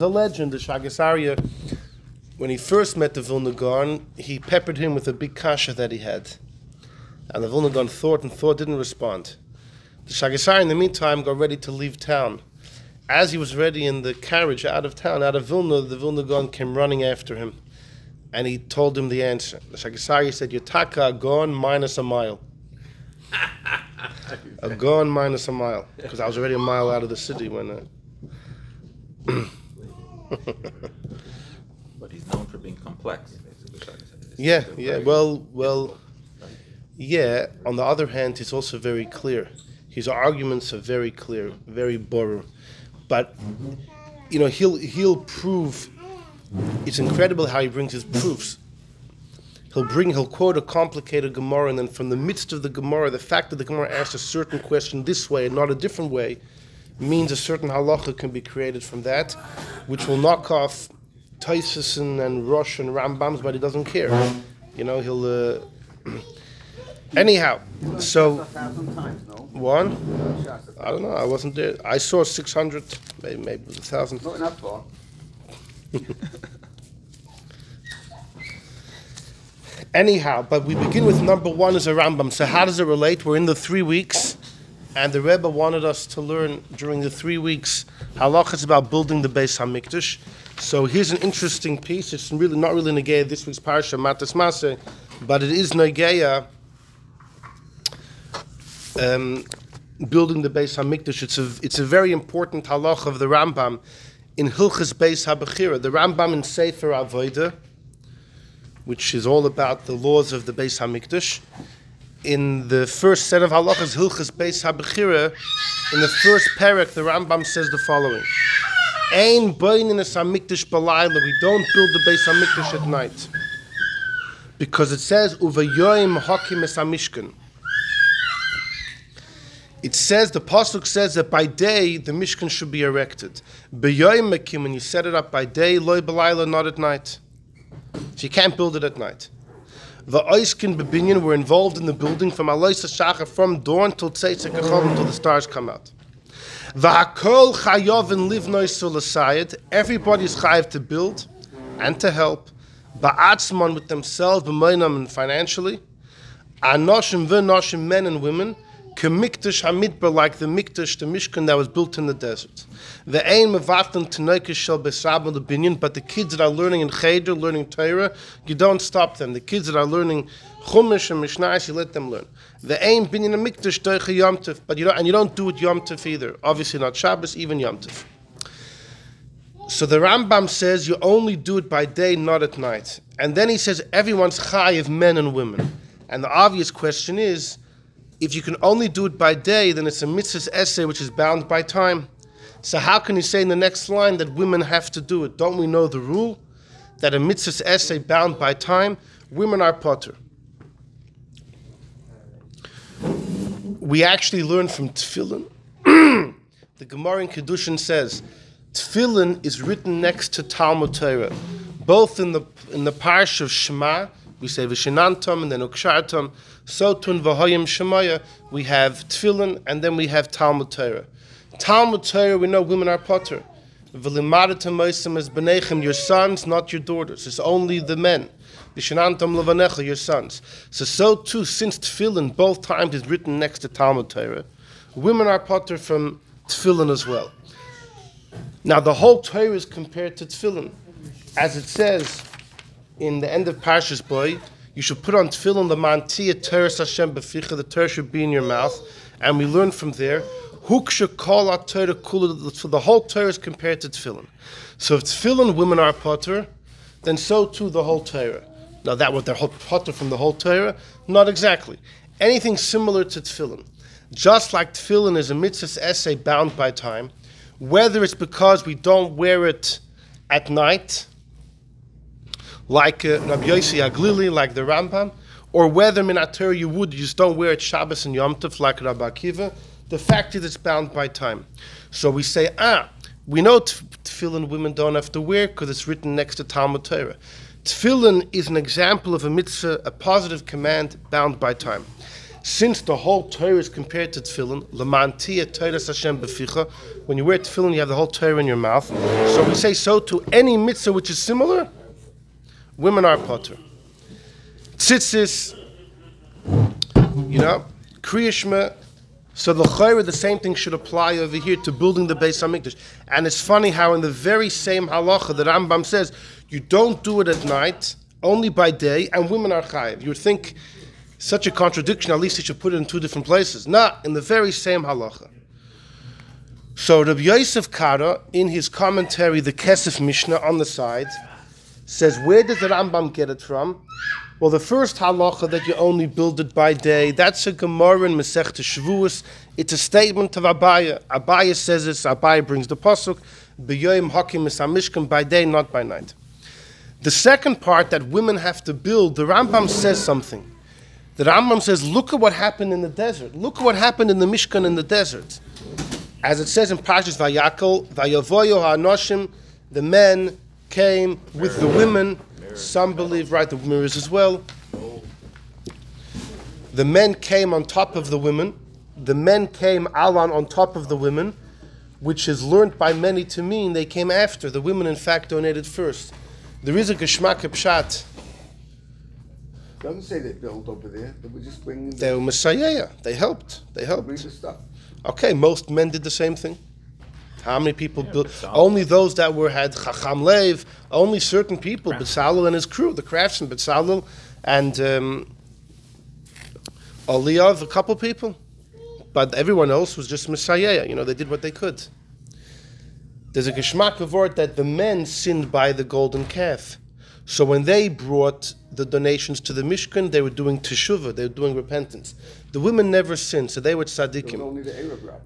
The legend, the Sha'agas Aryeh, when he first met the Vilna Gaon, he peppered him with a big kasha that he had. And the Vilna Gaon thought and thought, didn't respond. The Sha'agas Aryeh, in the meantime, got ready to leave town. As he was ready in the carriage out of town, out of Vilna, the Vilna Gaon came running after him. And he told him the answer. The Sha'agas Aryeh said, Yataka gone minus a mile. a gone minus a mile. Because I was already a mile out of the city when. Uh, but he's known for being complex. Yeah, yeah. Well, well, yeah. On the other hand, he's also very clear. His arguments are very clear, very boring. But you know, he'll he'll prove. It's incredible how he brings his proofs. He'll bring, he'll quote a complicated Gemara, and then from the midst of the Gemara, the fact that the Gemara asks a certain question this way and not a different way, means a certain halacha can be created from that, which will knock off Taisus and Rosh and Rambams, but he doesn't care. You know, he'll. Uh, anyhow, so one. I don't know. I wasn't there. I saw six hundred, maybe maybe a thousand. Not enough for. Anyhow, but we begin with number one as a Rambam. So how does it relate? We're in the three weeks. And the Rebbe wanted us to learn during the three weeks halachas about building the Beis Hamikdash. So here's an interesting piece. It's really not really Negeya this week's parsha Matas Maseh, but it is Negeya um, building the Beis Hamikdash. It's a it's a very important halach of the Rambam in Hilchas Beis Habechira. The Rambam in Sefer Avodah, which is all about the laws of the Beis Hamikdash in the first set of halachas, Hilchas Beis Habechira, in the first parak, the Rambam says the following: Ein boin in a Hamikdash balayla. We don't build the Beis Hamikdash at night because it says uvayoim hakim es hamishkan. It says the pasuk says that by day the mishkan should be erected. Beyoim makim when you set it up by day, loy balayla, not at night. So you can't build it at night. The Oiskin Bebinyan were involved in the building from Alois Shacha from dawn till Tzeitzek until the stars come out. V'hakol chayov and livnoi sulasayid. Everybody's chayav to build and to help. Ba'atzman with themselves, b'moinam and financially. Anoshim v'noshim, men and women. Kemikdash hamidbar, like the mikdash, the mishkan that was built in the desert. The aim of Vatan Tanoikish shall be the binyan, but the kids that are learning in Cheder, learning Torah, you don't stop them. The kids that are learning Chumash and Mishnah, you let them learn. The aim binyan a mikdash doicha Yom Tov, but you don't, and you don't do it Yom Tov either. Obviously not Shabbos, even Yom Tov. So the Rambam says you only do it by day, not at night. And then he says everyone's chayiv, men and women. And the obvious question is, if you can only do it by day, then it's a mitzvah's essay which is bound by time. So how can you say in the next line that women have to do it? Don't we know the rule that a mitzvah's essay bound by time, women are potter? We actually learn from Tefillin. the Gemara in Kedushin says Tefillin is written next to Talmud Torah, both in the in the parish of Shema. We say Vishinantam and then Ukshartam. So tun v'hoyim Shemaya. We have Tfilin, and then we have Talmud Torah. Talmud Torah, we know women are potter. V'limadatam moisim is benechem, your sons, not your daughters. It's only the men. Vishanantam levanecha, your sons. So, so too, since Tefillin both times is written next to Talmud Torah, women are potter from Tefillin as well. Now, the whole Torah is compared to Tefillin. As it says in the end of Parshas Boy, you should put on Tefillin the mantia Torah Hashem beficha, the Torah should be in your mouth. And we learn from there Huksha kol Torah kula. For the whole is compared to tefillin. So if tefillin women are potter, then so too the whole Torah. Now that what they're potter from the whole Torah? Not exactly. Anything similar to tefillin. Just like tefillin is a mitzvah essay bound by time, whether it's because we don't wear it at night, like uh, Rabbi Yossi HaGlili, like the Rambam, or whether minater you would, you just don't wear it Shabbos and Yom Tov, like Rabbi Akiva, the fact is it's bound by time. So we say, ah, we know tefillin women don't have to wear because it's written next to Talmud Torah. Tefillin is an example of a mitzvah, a positive command bound by time. Since the whole Torah is compared to tefillin, lemantia Torah Hashem beficha, When you wear tefillin, you have the whole Torah in your mouth. So we say so to any mitzvah which is similar. Women are potter. Tzitzis, you know, kriyishma. So the chayra, the same thing should apply over here to building the Beis Hamikdash. And it's funny how in the very same halacha the Rambam says you don't do it at night, only by day, and women are chayiv. You would think such a contradiction. At least he should put it in two different places. Not in the very same halacha. So Rabbi Yosef Karo, in his commentary, the Kesef Mishnah on the side, says where does the Rambam get it from? Well, the first halacha that you only build it by day, that's a Gemara in Masechta Shavuos. It's a statement of Abaya. Abaya says this, Abaya brings the Pasuk, hakim by day, not by night. The second part that women have to build, the Rambam says something. The Rambam says, look at what happened in the desert. Look at what happened in the Mishkan in the desert. As it says in Parshas Vayakol, Vayavoyo ha'anoshim, the men came with the women. Some believe, right, the mirrors as well. The men came on top of the women. The men came alan on top of the women, which is learned by many to mean they came after. The women, in fact, donated first. There is a geshmak pshat. Doesn't say they built over there. They were just bringing They were messiah. They helped. They helped. bring the stuff. Okay, most men did the same thing. How many people built? Only those that were had Chacham Lev. Only certain people, Bezalel and his crew, the craftsmen, Bezalel and um, Oholiav, a couple people. But everyone else was just Messiah. You know, they did what they could. There's a Geshmak of word that the men sinned by the golden calf. So when they brought the donations to the Mishkan, they were doing teshuvah, they were doing repentance. The women never sinned, so they were It was tzaddikim. only the Arab route.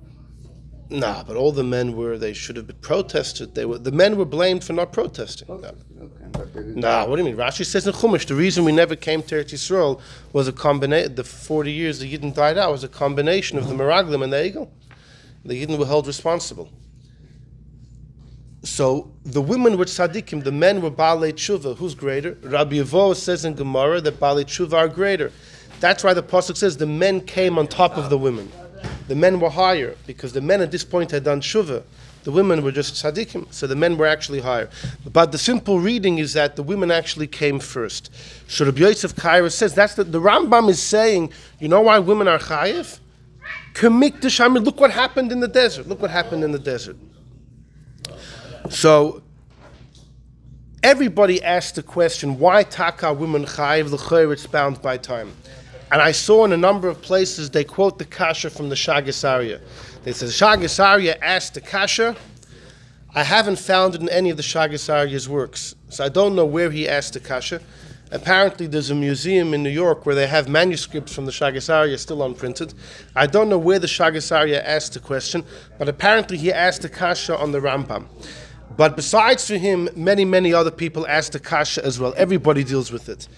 Nah, but all the men were. They should have been protested. They were. The men were blamed for not protesting. Okay, No. okay, but they didn't- Nah, what do you mean? Rashi says in Chumash the reason we never came to Eretz Yisrael was a combination. The forty years the Yidden died out was a combination of the mm-hmm. Meraglim and the Eagle. The Yidden were held responsible. So the women were tzaddikim, the men were Baalei Tshuva. Who's greater? Rabbi Yevoah says in Gemara that Baalei Tshuva are greater. That's why the pasuk says the men came on top of the women. The men were higher because the men at this point had done Tshuva. The women were just tzaddikim, so the men were actually higher. But the simple reading is that the women actually came first. So Rabbi Yosef Karo says that's the, the Rambam is saying. You know why women are chayiv? Kamik. Look what happened in the desert. Look what happened in the desert. So everybody asked the question, why taka women chayiv l'chayr it's bound by time? And I saw in a number of places they quote the kasha from the Sha'agas Aryeh. They said Sha'agas Aryeh asked the kasha. I haven't found it in any of the Sha'agas Aryeh's works, so I don't know where he asked the kasha. Apparently, there's a museum in New York where they have manuscripts from the Sha'agas Aryeh still unprinted. I don't know where the Sha'agas Aryeh asked the question, but apparently he asked the kasha on the Rambam. But besides for him, many, many other people asked the kasha as well. Everybody deals with it.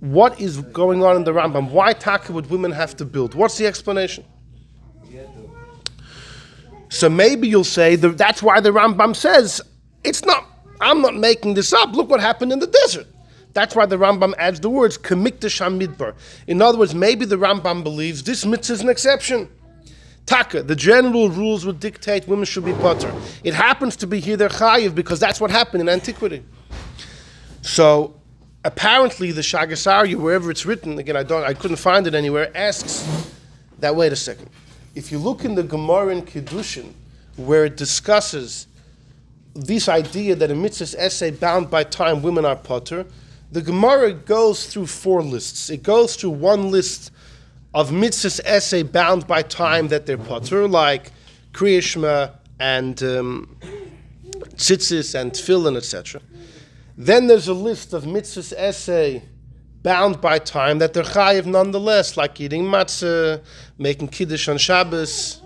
What is going on in the Rambam? Why taka would women have to build? What's the explanation? So maybe you'll say that that's why the Rambam says it's not. I'm not making this up. Look what happened in the desert. That's why the Rambam adds the words kamikdash hamidbar. In other words, maybe the Rambam believes this mitzvah is an exception. Taka, the general rules would dictate women should be potter. It happens to be here they're chayiv because that's what happened in antiquity. So apparently the Sha'agas Aryeh, wherever it's written, again I don't I couldn't find it anywhere, asks that wait a second. If you look in the Gemara in Kiddushin, where it discusses this idea that a mitzvah's essay bound by time women are potter, the Gemara goes through four lists. It goes through one list of mitzvah's essay bound by time that they're potter, like Kriyashma and um, tzitzis and tefillin, etc. Then there's a list of mitzvahs essay bound by time that they're chayiv nonetheless, like eating matzah, making kiddush on Shabbos.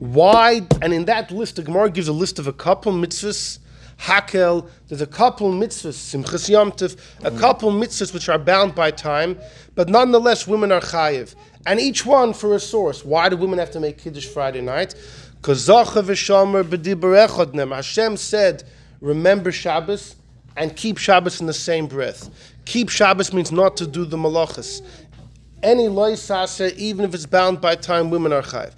Why? And in that list, the Gemara gives a list of a couple mitzvahs. Hakel, there's a couple mitzvahs, Simchas Yom a couple mitzvahs which are bound by time, but nonetheless women are chayiv. And each one for a source. Why do women have to make Kiddush Friday night? Because Hashem said, remember Shabbos and keep Shabbos in the same breath. Keep Shabbos means not to do the malachas. Any loy sasa, even if it's bound by time, women are chayiv.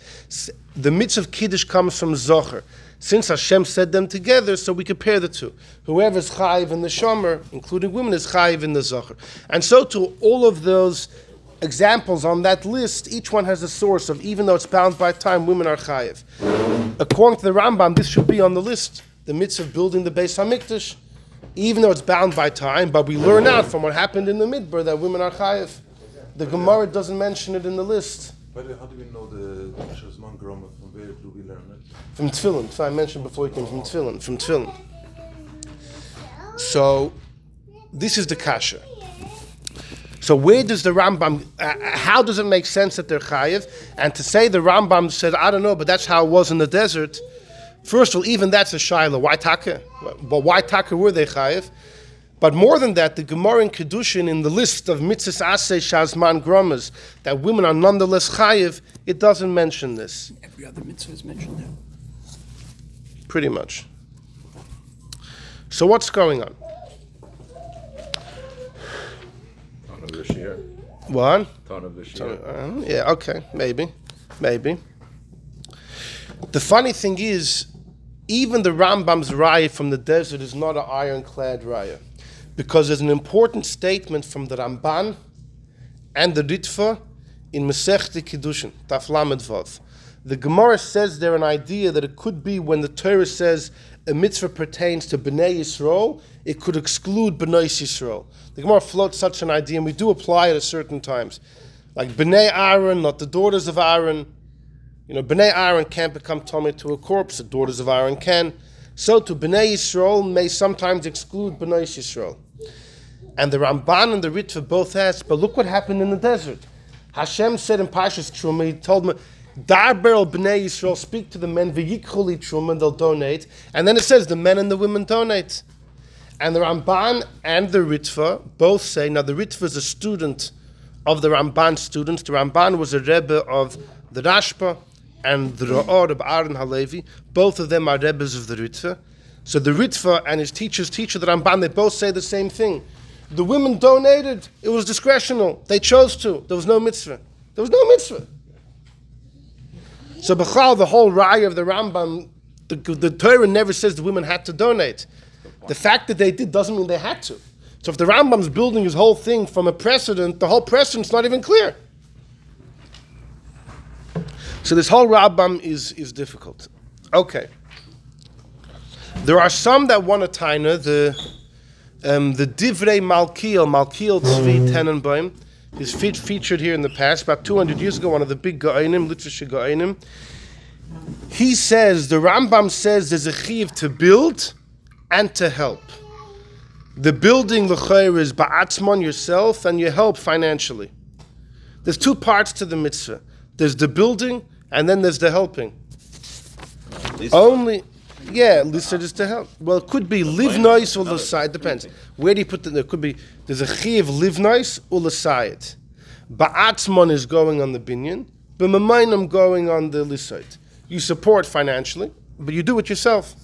The mitzvah of Kiddush comes from Zocher. Since Hashem said them together, so we compare the two. Whoever is chayiv in the shomer, including women, is chayiv in the Zocher. And so to all of those examples on that list, each one has a source of, even though it's bound by time, women are chayiv. According to the Rambam, this should be on the list. The mitzvah of building the Beis Hamikdash, even though it's bound by time, but we learn out from what happened in the Midbar that women are chayiv. The Gemara doesn't mention it in the list. By the way, how do we know the Shazman Groma? From where do we learn it? From Tefillin. So I mentioned before he came from Tefillin. From Tefillin. So this is the kasha. So where does the Rambam? Uh, how does it make sense that they're chayiv? And to say the Rambam said, I don't know, but that's how it was in the desert. First of all, even that's a shaila. Why taka? But why taka were they chayiv? But more than that, the Gemara in Kedushin, in the list of mitzvahs aseh shazman gromas, that women are nonetheless chayiv, it doesn't mention this. Every other mitzvah is mentioned there. Pretty much. So what's going on? Ton of this year. What? Ton of this Uh, yeah, okay, maybe, maybe. The funny thing is, even the Rambam's raya from the desert is not an ironclad raya, because there's an important statement from the Ramban and the Ritva in Masechta Kiddushin, Taf Lamed Vav. The Gemara says there an idea that it could be when the Torah says a mitzvah pertains to Bnei Yisrael, it could exclude Bnei Yisrael. The Gemara floats such an idea, and we do apply it at certain times. Like Bnei Aaron, not the daughters of Aaron. You know, Bnei Aaron can't become Tomei to a corpse, the daughters of Aaron can. So to Bnei Yisrael may sometimes exclude Bnei Yisrael. And the Ramban and the Ritva both ask, but look what happened in the desert. Hashem said in Pashas Truma, he told me, Dar Beryl Bnei Yisrael, speak to the men, V'yikhuli Truma, they'll donate. And then it says the men and the women donate. And the Ramban and the Ritva both say, now the Ritva is a student of the Ramban students. The Ramban was a Rebbe of the Rashba and the Ra'or of Aaron Halevi. Both of them are Rebbes of the Ritva. So the Ritva and his teacher's teacher, the Ramban, they both say the same thing. The women donated. It was discretional. They chose to. There was no mitzvah. There was no mitzvah. So Bechal, the whole raya of the Rambam, the, the Torah never says the women had to donate. The fact that they did doesn't mean they had to. So if the Rambam's building his whole thing from a precedent, the whole precedent's not even clear. So this whole Rambam is, is difficult. Okay. There are some that want a taina the um, the Divrei Malkiel, Malkiel Tzvi Tenenbaum, is fe- featured here in the past, about 200 years ago, one of the big Ga'inim, literature Ga'inim. He says, the Rambam says there's a chiv to build and to help. The building, l'chayr, is ba'atzmon, yourself, and you help financially. There's two parts to the mitzvah. There's the building, and then there's the helping. Only, yeah, listed is to help. Well, it could be live nice or l'sayed, depends. Where do you put the, there could be, there's a chiv live nice or l'sayed. Ba'atzmon is going on the binyan, b'mamayim going on the lisayed. You support financially, but you do it yourself.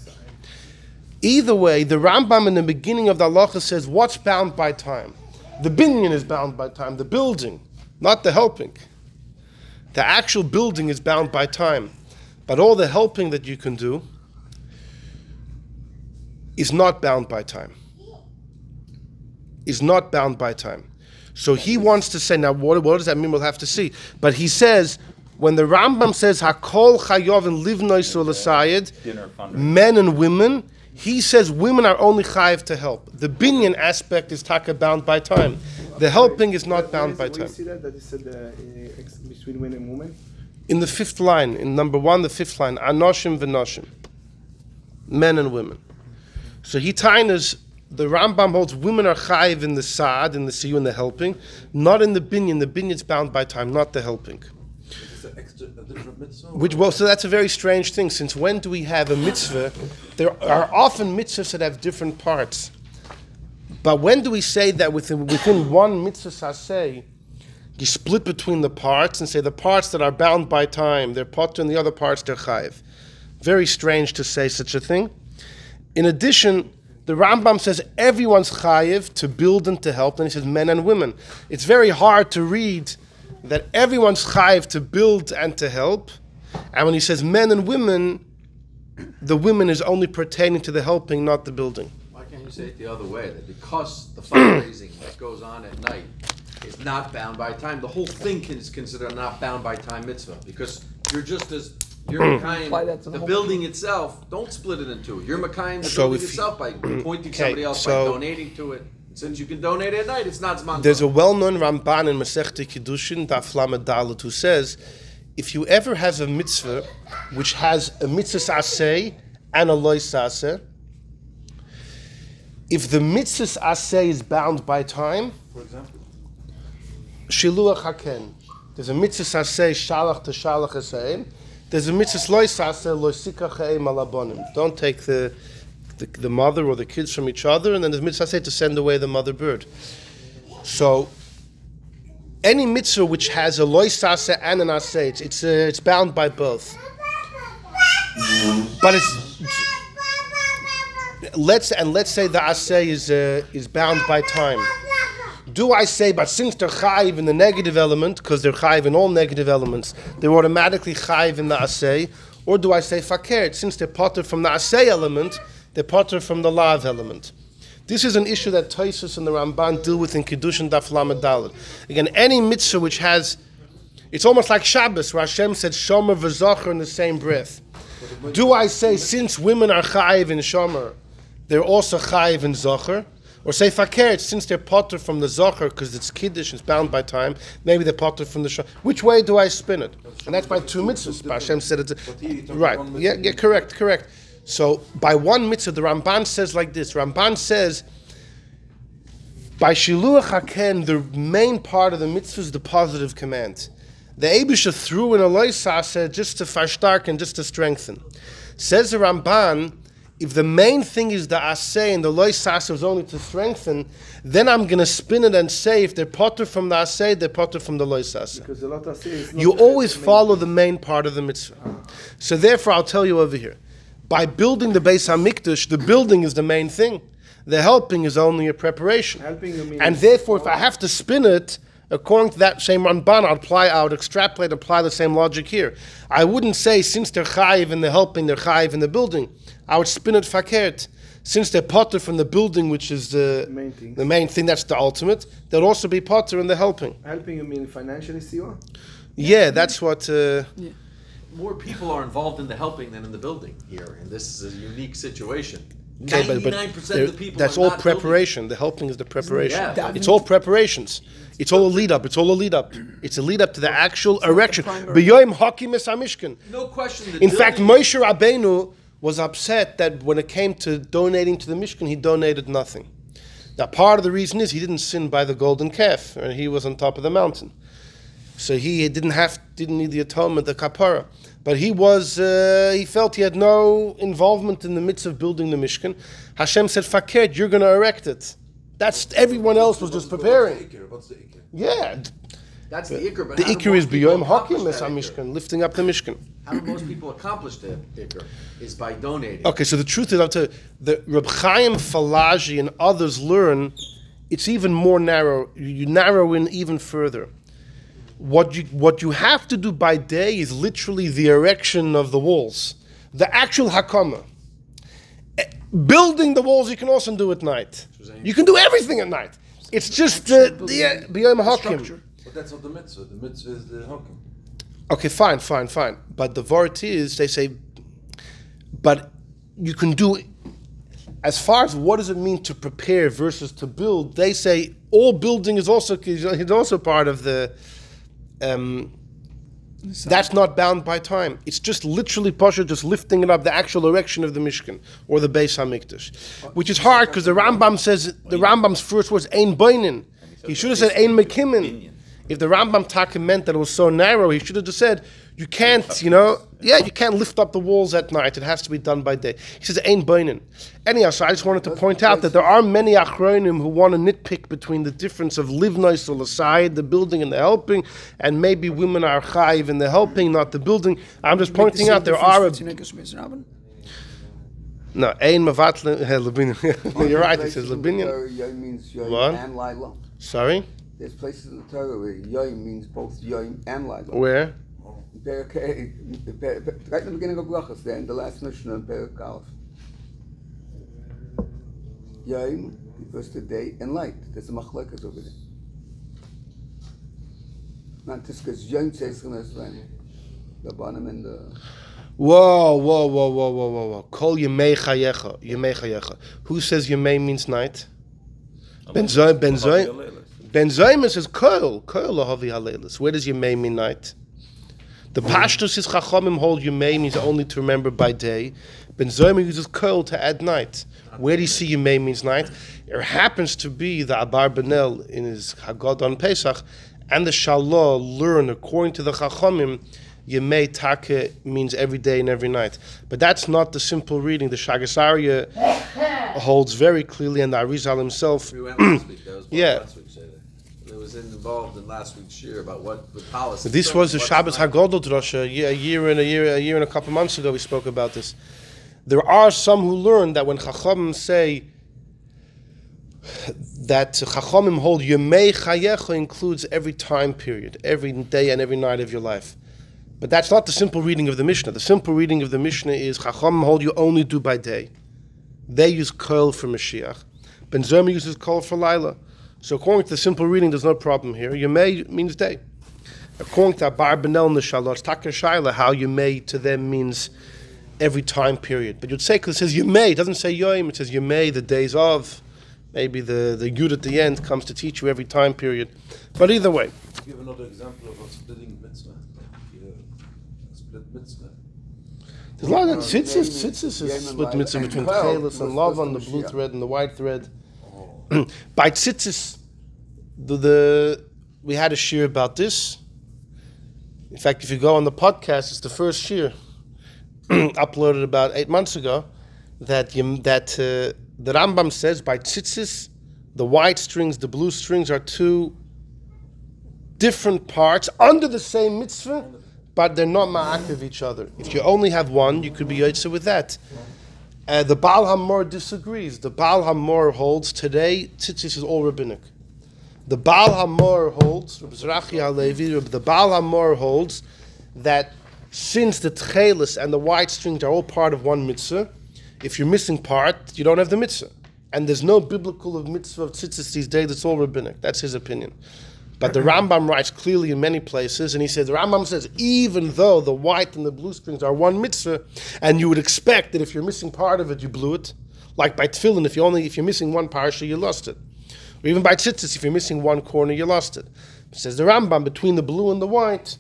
Either way, the Rambam in the beginning of the halacha says what's bound by time. The binyan is bound by time, the building, not the helping. The actual building is bound by time, but all the helping that you can do is not bound by time. Is not bound by time. So he wants to say, now what, what does that mean? We'll have to see. But he says, when the Rambam says, Hakol chayov and Dinner men and women, he says women are only chayiv to help. The binyan aspect is taka bound by time. The helping is not bound by time. see that, that is said uh, uh, ex- between men and women? In the fifth line, in number one, the fifth line, anoshim v'noshim, men and women. So he tainas, the Rambam holds women are chayiv in the saad, in the siyu, in the helping, not in the binyan. The binyan's bound by time, not the helping. Extra, a different mitzvah? Which well, so that's a very strange thing. Since when do we have a mitzvah? There are often mitzvahs that have different parts. But when do we say that within within one mitzvah saseh, you split between the parts and say the parts that are bound by time, they're potter, and the other parts they're chayiv? Very strange to say such a thing. In addition, the Rambam says everyone's chayiv to build and to help, and he says men and women. It's very hard to read that everyone's chayiv to build and to help, And when he says men and women, the women is only pertaining to the helping, not the building. Why say it the other way, that because the fundraising that goes on at night is not bound by time, the whole thing is considered not bound by time mitzvah, because you're just as, you're hmm. Apply Makayim, that to the the whole building itself, don't split it in two, you're Makayim the So building if you- itself by appointing Okay, somebody else, by so- donating to it. Since you can donate at night, it's not Zman There's a well-known Ramban in Masechta Kiddushin, Daf Lamed Dalet, who says, if you ever have a mitzvah which has a mitzvah aseh and a lois aseh, if the mitzvah aseh is bound by time, For example, shiluach haken. There's a mitzvah aseh shalach to shalach aseh. There's a mitzvah lois aseh loisika chaim alabonim. Don't take the, the the mother or the kids from each other, and then there's mitzvah aseh to send away the mother bird. So any mitzvah which has a lois aseh and an aseh, it's it's, uh, it's bound by both. But it's let's and let's say the aseh is uh, is bound by time. Do I say, but since they're chayiv in the negative element, because they're chayiv in all negative elements, they're automatically chayiv in the asay, or do I say fakert, since they're potter from the asay element, they're potter from the lav element? This is an issue that Toisus and the Ramban deal with in Kiddushin Daf Lamed. Again, any mitzvah which has, it's almost like Shabbos, where Hashem said Shomer v'Zocher in the same breath. Do I say, since women are chayiv in Shomer, they're also chayiv in Zocher? Or say fakert, since they're potter from the Zocher, because it's Kiddush, it's bound by time, maybe they're potter from the Shomer. Which way do I spin it? And that's by two mitzvahs. Hashem said it's But here you talk right. Yeah, yeah, correct, correct. So by one mitzvah, the Ramban says like this. Ramban says by shiluach haken, the main part of the mitzvah is the positive command. The Abisha threw in a loisasa just to and just to strengthen. Says the Ramban, if the main thing is the asay and the loisasa is only to strengthen, then I'm going to spin it and say if they're potter from the asay, they're potter from the loisasa. Because a lot of say it's not You always follow thing. the main part of the mitzvah. So therefore, I'll tell you over here. By building the Beis Hamikdash, the building is the main thing. The helping is only a preparation. And therefore, if I have to spin it according to that same Ramban, I'd apply, I would extrapolate, apply the same logic here. I wouldn't say since they're chayiv in the helping, they're chayiv in the building. I would spin it fakert. Since they're potter from the building, which is the Main thing. the main thing, that's the ultimate. They'll also be potter in the helping. Helping you mean financially, Siwa? Yeah, that's what. Uh, More people are involved in the helping than in the building here, and this is a unique situation. Okay, but, but Ninety-nine percent there- of the people that's all not building. preparation. The helping is the preparation. Yeah. It's all preparations. It's all a lead up. It's all a lead up. It's a lead up to the actual erection. primary. B'yoyim hakim es. No question. The In fact, building- Moshe Rabbeinu was upset that when it came to donating to the Mishkan, he donated nothing. Now, part of the reason is he didn't sin by the golden calf, and he was on top of the mountain, so he didn't have didn't need the atonement, the kapara. But he was uh, he felt he had no involvement in the midst of building the Mishkan. Hashem said, "Fakert, you're going to erect it." That's everyone else was just What's the preparing. What's the ikr? Yeah, That's the ikr. But the ikr is b'yoyim hakim es that hamishkan, lifting up the Mishkan. How do most people accomplish the ikr? Is by donating. Okay, so the truth is, I'll tell you, the Reb Chaim Falaji and others learn it's even more narrow. You narrow in even further. What you what you have to do by day is literally the erection of the walls, the actual hakama. Building the walls you can also do at night. You can do everything at night. It's just the uh, b'yom hakim. Structure. But that's not the mitzvah. The mitzvah is the hokum. Okay, fine, fine, fine. But the vort is they say, but you can do. As far as what does it mean to prepare versus to build, they say all building is also is also part of the. Um, that's not bound by time. It's just literally pasha, just lifting it up, the actual erection of the Mishkan or the Beis Hamikdash, which is hard because the Rambam says the Rambam's first words "ein boinin." He should have said "ein mekimin." If the Rambam taka meant that it was so narrow, he should have just said, "You can't, you know, yeah, you can't lift up the walls at night. It has to be done by day." He says "ein boinin." Anyhow, so I just wanted to point out that there are many achronim who want to nitpick between the difference of livnois on the side, the building and the helping, and maybe women are chayiv in the helping, not the building. I'm just pointing out there are a no ein mavatl lebinyan. You're right. It says lebinyan. Yom means Yom What? and Lila. Sorry, There's places in the Torah where Yom means both Yom and Lila. where? Perek A, per- per- right in the beginning of Brachas, there in the last Mishnah in Perek Aleph. Yaim refers to day and light. There's a machlekas over there. Not just because Yom says the bottom and the. Whoa, whoa, whoa, whoa, whoa, whoa, whoa. Kol yemei chayecha, yemei chayecha. Who says yemei means night? Ben Zoy, Ben Zoy, Ben Zoyma says kol, kol lahavi halelis. Where does yemei mean night? The Pashtus is chachamim hold yemei means only to remember by day. Ben Zoyma uses kol to add night. Where do you see yemei means night? It happens to be the Abarbanel in his Haggadah on Pesach and the Shalah learn according to the chachamim Yemei Take means every day and every night. But that's not the simple reading. The Sha'agas Aryeh holds very clearly, and the Arizal himself. We week, that was part of Yeah. last week's Seder. It was involved in last week's year about what the policy. This was the Shabbos Hagodol Drasha a year, a year and a year, a year and a couple months ago. We spoke about this. There are some who learn that when Chachamim say that Chachamim hold Yemei Chayecha includes every time period, every day and every night of your life. But that's not the simple reading of the Mishnah. The simple reading of the Mishnah is Chachamim hold you only do by day. They use Kol for Mashiach. Ben Zerma uses Kol for Laila. So according to the simple reading, there's no problem here. Yemei means day. According to Bar Benel in the Shalosh, Takar Shaila, how Yemei to them means every time period. But you'd say, because it says Yemei, it doesn't say Yoim, it says Yemei, the days of. Maybe the, the Yud at the end comes to teach you every time period. But either way, Give another example of a splitting mitzvah. A split mitzvah. there's a lot of tzitzis. Tzitzis is split mitzvah between Chelis was and Love on the blue thread and the white thread. By tzitzis, the, the we had a shear about this. In fact, if you go on the podcast, it's the first shear uploaded about eight months ago. That you, that uh, the Rambam says by tzitzis, the white strings, the blue strings are two different parts under the same mitzvah, but they're not ma'akiv each other. If you only have one, you could be yotze with that. Uh, the Baal Hamaor disagrees. The Baal Hamaor holds today tzitzis is all rabbinic. The Baal Hamaor holds, Rabbi Zerachi Halevi, the Baal Hamaor holds that since the tchelis and the white strings are all part of one mitzvah, if you're missing part, you don't have the mitzvah. And there's no biblical of mitzvah of tzitzis these days, it's all rabbinic. That's his opinion. But the Rambam writes clearly in many places, and he says, the Rambam says, even though the white and the blue strings are one mitzvah, and you would expect that if you're missing part of it, you blew it. Like by tefillin, if you only if you're missing one parsha, you lost it. Or even by tzitzis, if you're missing one corner, you lost it. Says the Rambam, between the blue and the white,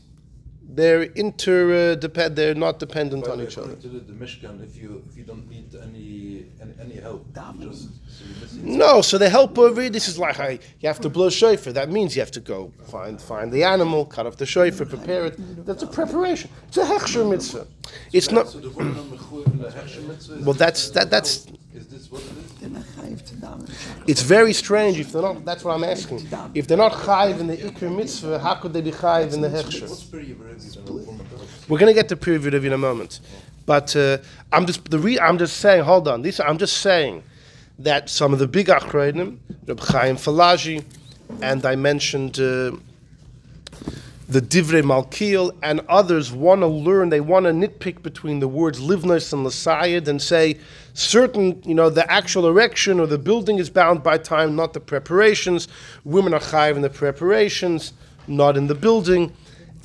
they're inter uh, depend. They're not dependent By on the- each other. according to the, the Mishkan, if you if you don't need any any, any help, just so. No, so the help over here, this is like hey, you have to blow shofar. That means you have to go find find the animal, cut off the shofar, prepare it. That's a preparation. It's a hechsher mitzvah. It's not. So the woman on the chuv in the Hechsher mitzvah. is Well, that's- that- that's- Is this what it is? They're not chayiv to daven. It's very strange if they're not. That's what I'm asking. If they're not chayiv in the ikr mitzvah, how could they be chayiv in the hechsher? What's pretty review than a woman does? We're gonna get to preview of in a moment, but uh, I'm just the re- I'm just saying. Hold on, this I'm just saying that some of the big achronim, Reb Chaim Falaji, and I mentioned uh, the Divrei Malkiel and others want to learn. They want to nitpick between the words livnos and lasayid and say certain, you know, the actual erection or the building is bound by time, not the preparations. Women are chayiv in the preparations, not in the building,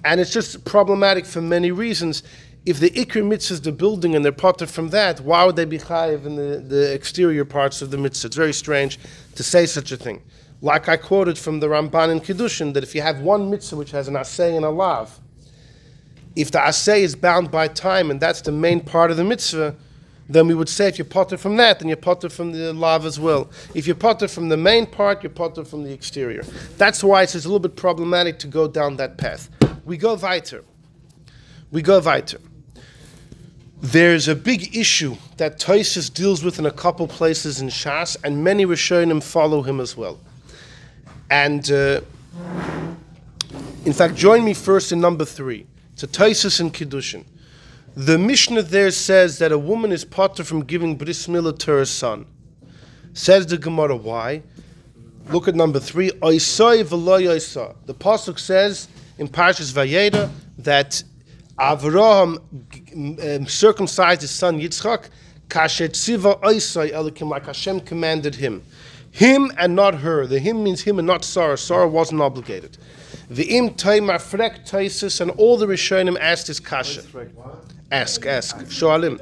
and it's just problematic for many reasons. If the ikr mitzvah is the building and they're potter from that, why would they be chayiv in the, the exterior parts of the mitzvah? It's very strange to say such a thing. Like I quoted from the Ramban in Kiddushin, that if you have one mitzvah which has an asay and a lav, if the asay is bound by time and that's the main part of the mitzvah, then we would say if you potter from that, then you potter from the lav as well. If you potter from the main part, you potter from the exterior. That's why it's a little bit problematic to go down that path. We go weiter. We go weiter. There's a big issue that Toisus deals with in a couple places in Shas, and many Rishonim follow him as well. And uh, in fact, join me first in number three. It's a Toisus in Kiddushin. The Mishnah there says that a woman is potter from giving bris milah to her son. Says the Gemara, why? Look at number three. The pasuk says in Parshas Vayeda that Avraham um, circumcised his son Yitzchak, oisai elikim, like Hashem commanded him. Him and not her. The him means him and not Sarah. Sarah wasn't obligated. The im frek taisis, and all the Rishonim asked his kasha. Ask, ask. Shoalim.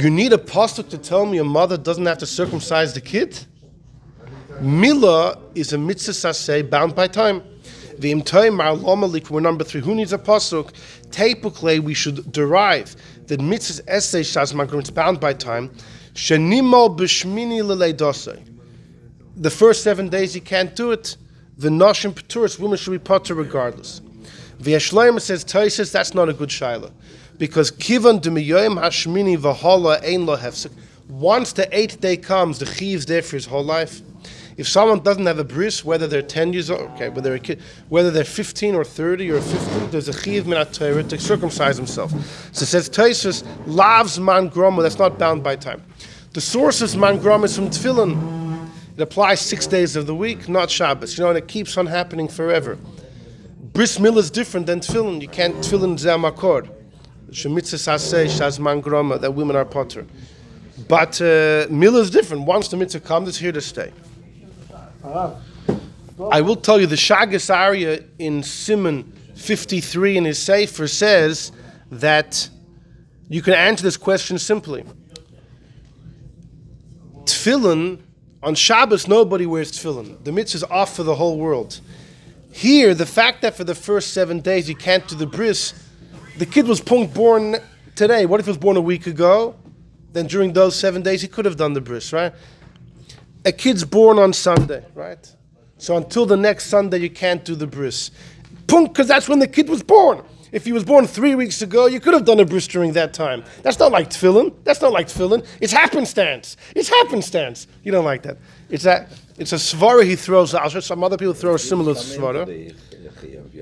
You need a pasuk to tell me a mother doesn't have to circumcise the kid? Mila is a mitzvah saseh bound by time. The imtoim ma'alomalik, we're number three. Who needs a pasuk? Tepukle, we should derive that mitzvah essay shas magrum, it's bound by time. B'shmini. The first seven days you can't do it. The noshim paturis, women should be potter regardless. The Ashleim says, that's not a good shaila. Because kivan demiyoyim hashmini v'hala ein lo hefsek. Once the eighth day comes, the chiyiv's there for his whole life. If someone doesn't have a bris, whether they're 10 years old, okay, whether they're, kid, whether they're 15 or 30 or 50, there's a chiyiv min Torah to circumcise himself. So it says, Taisus, lavs man groma, that's not bound by time. The source of man groma is from tefillin. It applies six days of the week, not Shabbos. You know, and it keeps on happening forever. Bris milah is different than tefillin. You can't tefillin zeh makor. Shemitzah saseh shazman groma that women are potter. But uh, is different. Once the mitzvah comes, it's here to stay. I will tell you the Sha'agas Aryeh in Simon 53 in his Sefer says that you can answer this question simply. Tefillin on Shabbos nobody wears tefillin. The mitzvah is off for the whole world. Here, the fact that for the first seven days you can't do the bris, the kid was punk born today. What if he was born a week ago? Then during those seven days he could have done the bris, right? A kid's born on Sunday, right? So until the next Sunday you can't do the bris. Punk, because that's when the kid was born. If he was born three weeks ago, you could have done a bris during that time. That's not like tefillin. That's not like tefillin. It's happenstance. It's happenstance. You don't like that. It's a, it's a svara he throws out. Some other people throw a similar svara.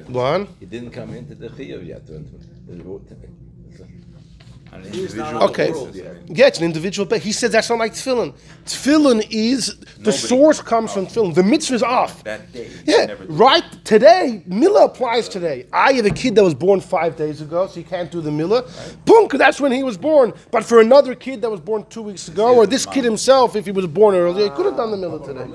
One. He didn't come into the chiyuv yet. An individual Okay. the world basis. yet. Yeah, it's an individual. But he said that's not like tefillin. Tefillin is the source comes from tefillin. The mitzvah is off. That day. Yeah, never do right. Today, Mila applies today. I have a kid that was born five days ago, so you can't do the Mila. Boom, 'cause that's when he was born. But for another kid that was born two weeks ago, or this kid himself, if he was born earlier, he could have done the Mila today.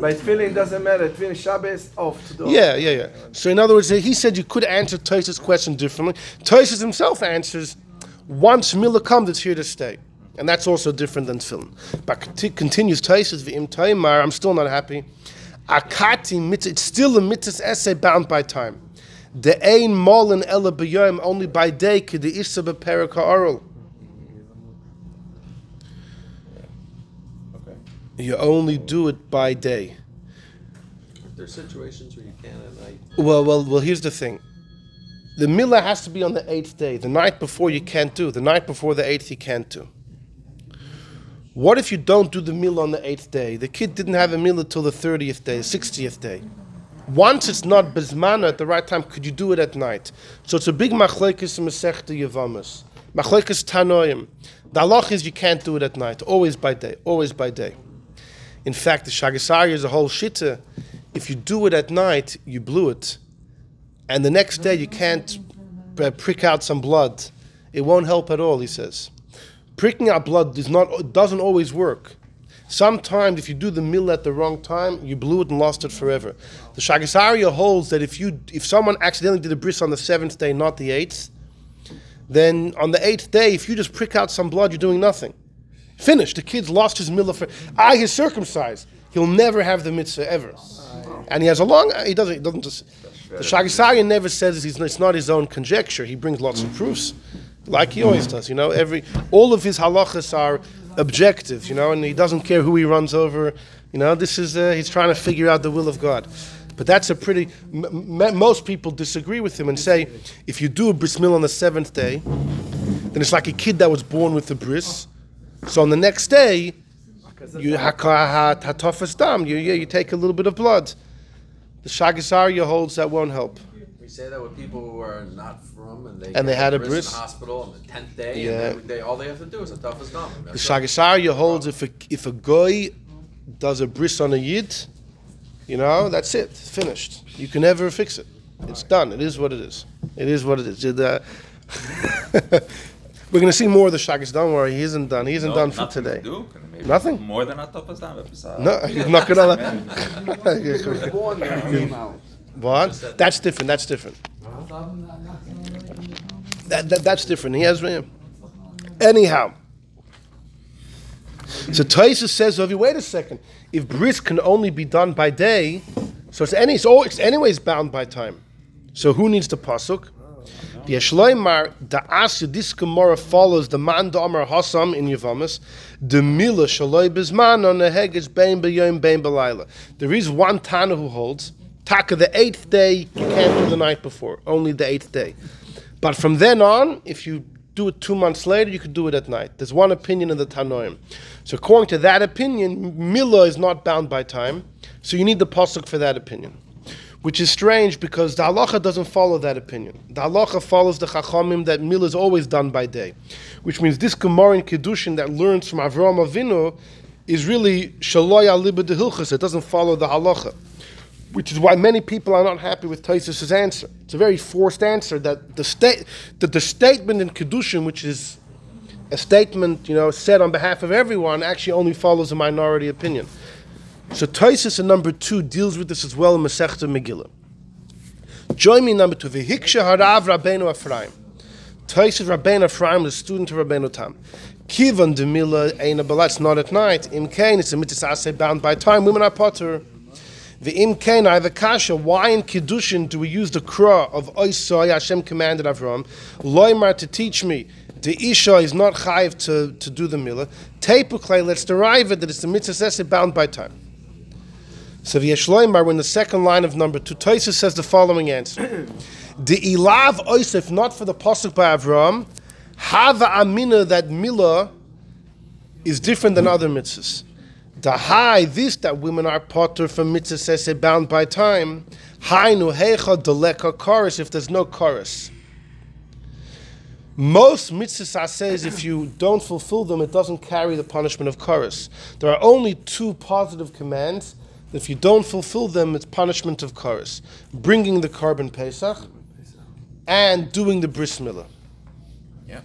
But feeling doesn't matter. Feeling Shabbos off Today. Yeah, yeah, yeah. So in other words, he said you could answer Tosis' question differently. Tosis himself answers, once Mila comes, it's here to stay. And that's also different than film. But conti- continues Tosis, v'im taimar, I'm still not happy. Akati mitzvah, it's still a mitzvah essay bound by time. The ein molin ela b'yom, only by day, k'de isa b'perak ha'oral. Okay. You only do it by day. There's situations where you can at night. Well, well, well. Here's the thing: the milah has to be on the eighth day. The night before you can't do. The night before the eighth you can't do. What if you don't do the milah on the eighth day? The kid didn't have a milah till the thirtieth day, sixtieth day. Once it's not bismana at the right time, could you do it at night? So it's a big machlekes in Masechta Yavamas. Machlekes Tanoim. The halach is you can't do it at night. Always by day. Always by day. In fact, the Shagasari is a whole shitta. If you do it at night, you blew it. And the next day you can't uh, prick out some blood. It won't help at all, he says. Pricking out blood does not, doesn't always work. Sometimes, if you do the mill at the wrong time, you blew it and lost it forever. The Sha'agas Aryeh holds that if you if someone accidentally did a bris on the seventh day, not the eighth, then on the eighth day, if you just prick out some blood, you're doing nothing. Finished. The kid's lost his milah. I he's circumcised. He'll never have the mitzvah ever. And he has a long. He doesn't. He doesn't just. The Shagasarian never says it's not his own conjecture. He brings lots of proofs, like he always does. You know, every all of his halachas are objective. You know, and he doesn't care who he runs over. You know, this is uh, he's trying to figure out the will of God. But that's a pretty. M- m- most people disagree with him and say if you do a bris milah on the seventh day, then it's like a kid that was born with the bris. So on the next day, you dam. You yeah, you take a little bit of blood. The Sha'agas Aryeh holds that won't help. We say that with people who are not from and they And they had a bris in the hospital on the tenth day, Yeah. and they, they, all they have to do is a toughest dumb. The Sha'agas Aryeh holds if a, if a goy does a bris on a yid, you know, that's it, finished. You can never fix it. It's done. It is what it is. It is what it is. Uh, It, We're going to see more of the Shagas. Don't worry, he isn't done. He isn't No, done for nothing to today. do. Maybe Nothing? More than a top of that episode. No, he's not going to. born when it came out. What? That's different. That's different. That, that, that's different. He has. Anyhow. So Taisa says, of you, wait a second. If bris can only be done by day, so it's any, it's, all, it's anyways bound by time. So who needs the pasuk? The Yeshloimar, the Asya, this Gemara follows the man Amar Hasam in Yavamas, the Mila Shaloi Bizman on the Hegesh Bein B'Yom Bein B'Layla. There is one Tana who holds, Taka, the eighth day, you can't do the night before, only the eighth day. But from then on, if you do it two months later, you could do it at night. There's one opinion in the Tanoim. So according to that opinion, Mila is not bound by time, so you need the pasuk for that opinion. Which is strange because the halacha doesn't follow that opinion. The halacha follows the chachamim that Mila is always done by day, which means this Gemara in Kiddushin that learns from Avraham Avinu is really shaloya liba de. It doesn't follow the halacha which is why many people are not happy with Taisus' answer. It's a very forced answer that the state that the statement in Kedushin, which is a statement, you know, said on behalf of everyone, actually only follows a minority opinion. So Taisus in number two deals with this as well in Masechta Megillah. Join me in number two. V'hiksha harav Rabbeinu Ephraim. Taisus Rabbeinu Ephraim, the student of Rabbeinu Tam. Kivan demila eina balatz not at night. Im kain it's a mitzvah bound by time. Women are potter. The im kain, I have a kasha. Why in Kiddushin do we use the kra of Oisai Hashem commanded Avram? Loimar to teach me. The Isha is not chayiv to, to do the milah. Tepuklei, let's derive it that it's the mitzvah bound by time. So V'yeshloimar, in the second line of number two. Toisa says the following answer. The ilav oisef, not for the pasuk by Avram, hava amina that milah is different than other mitzvahs. The high, this that women are potter from mitzvah says bound by time. Hainu hecha deleka chorus if there's no chorus. Most mitzvahs says if you don't fulfill them, it doesn't carry the punishment of chorus. There are only two positive commands. If you don't fulfill them, it's punishment of chorus. Bringing the korban pesach and doing the bris milah. Yeah.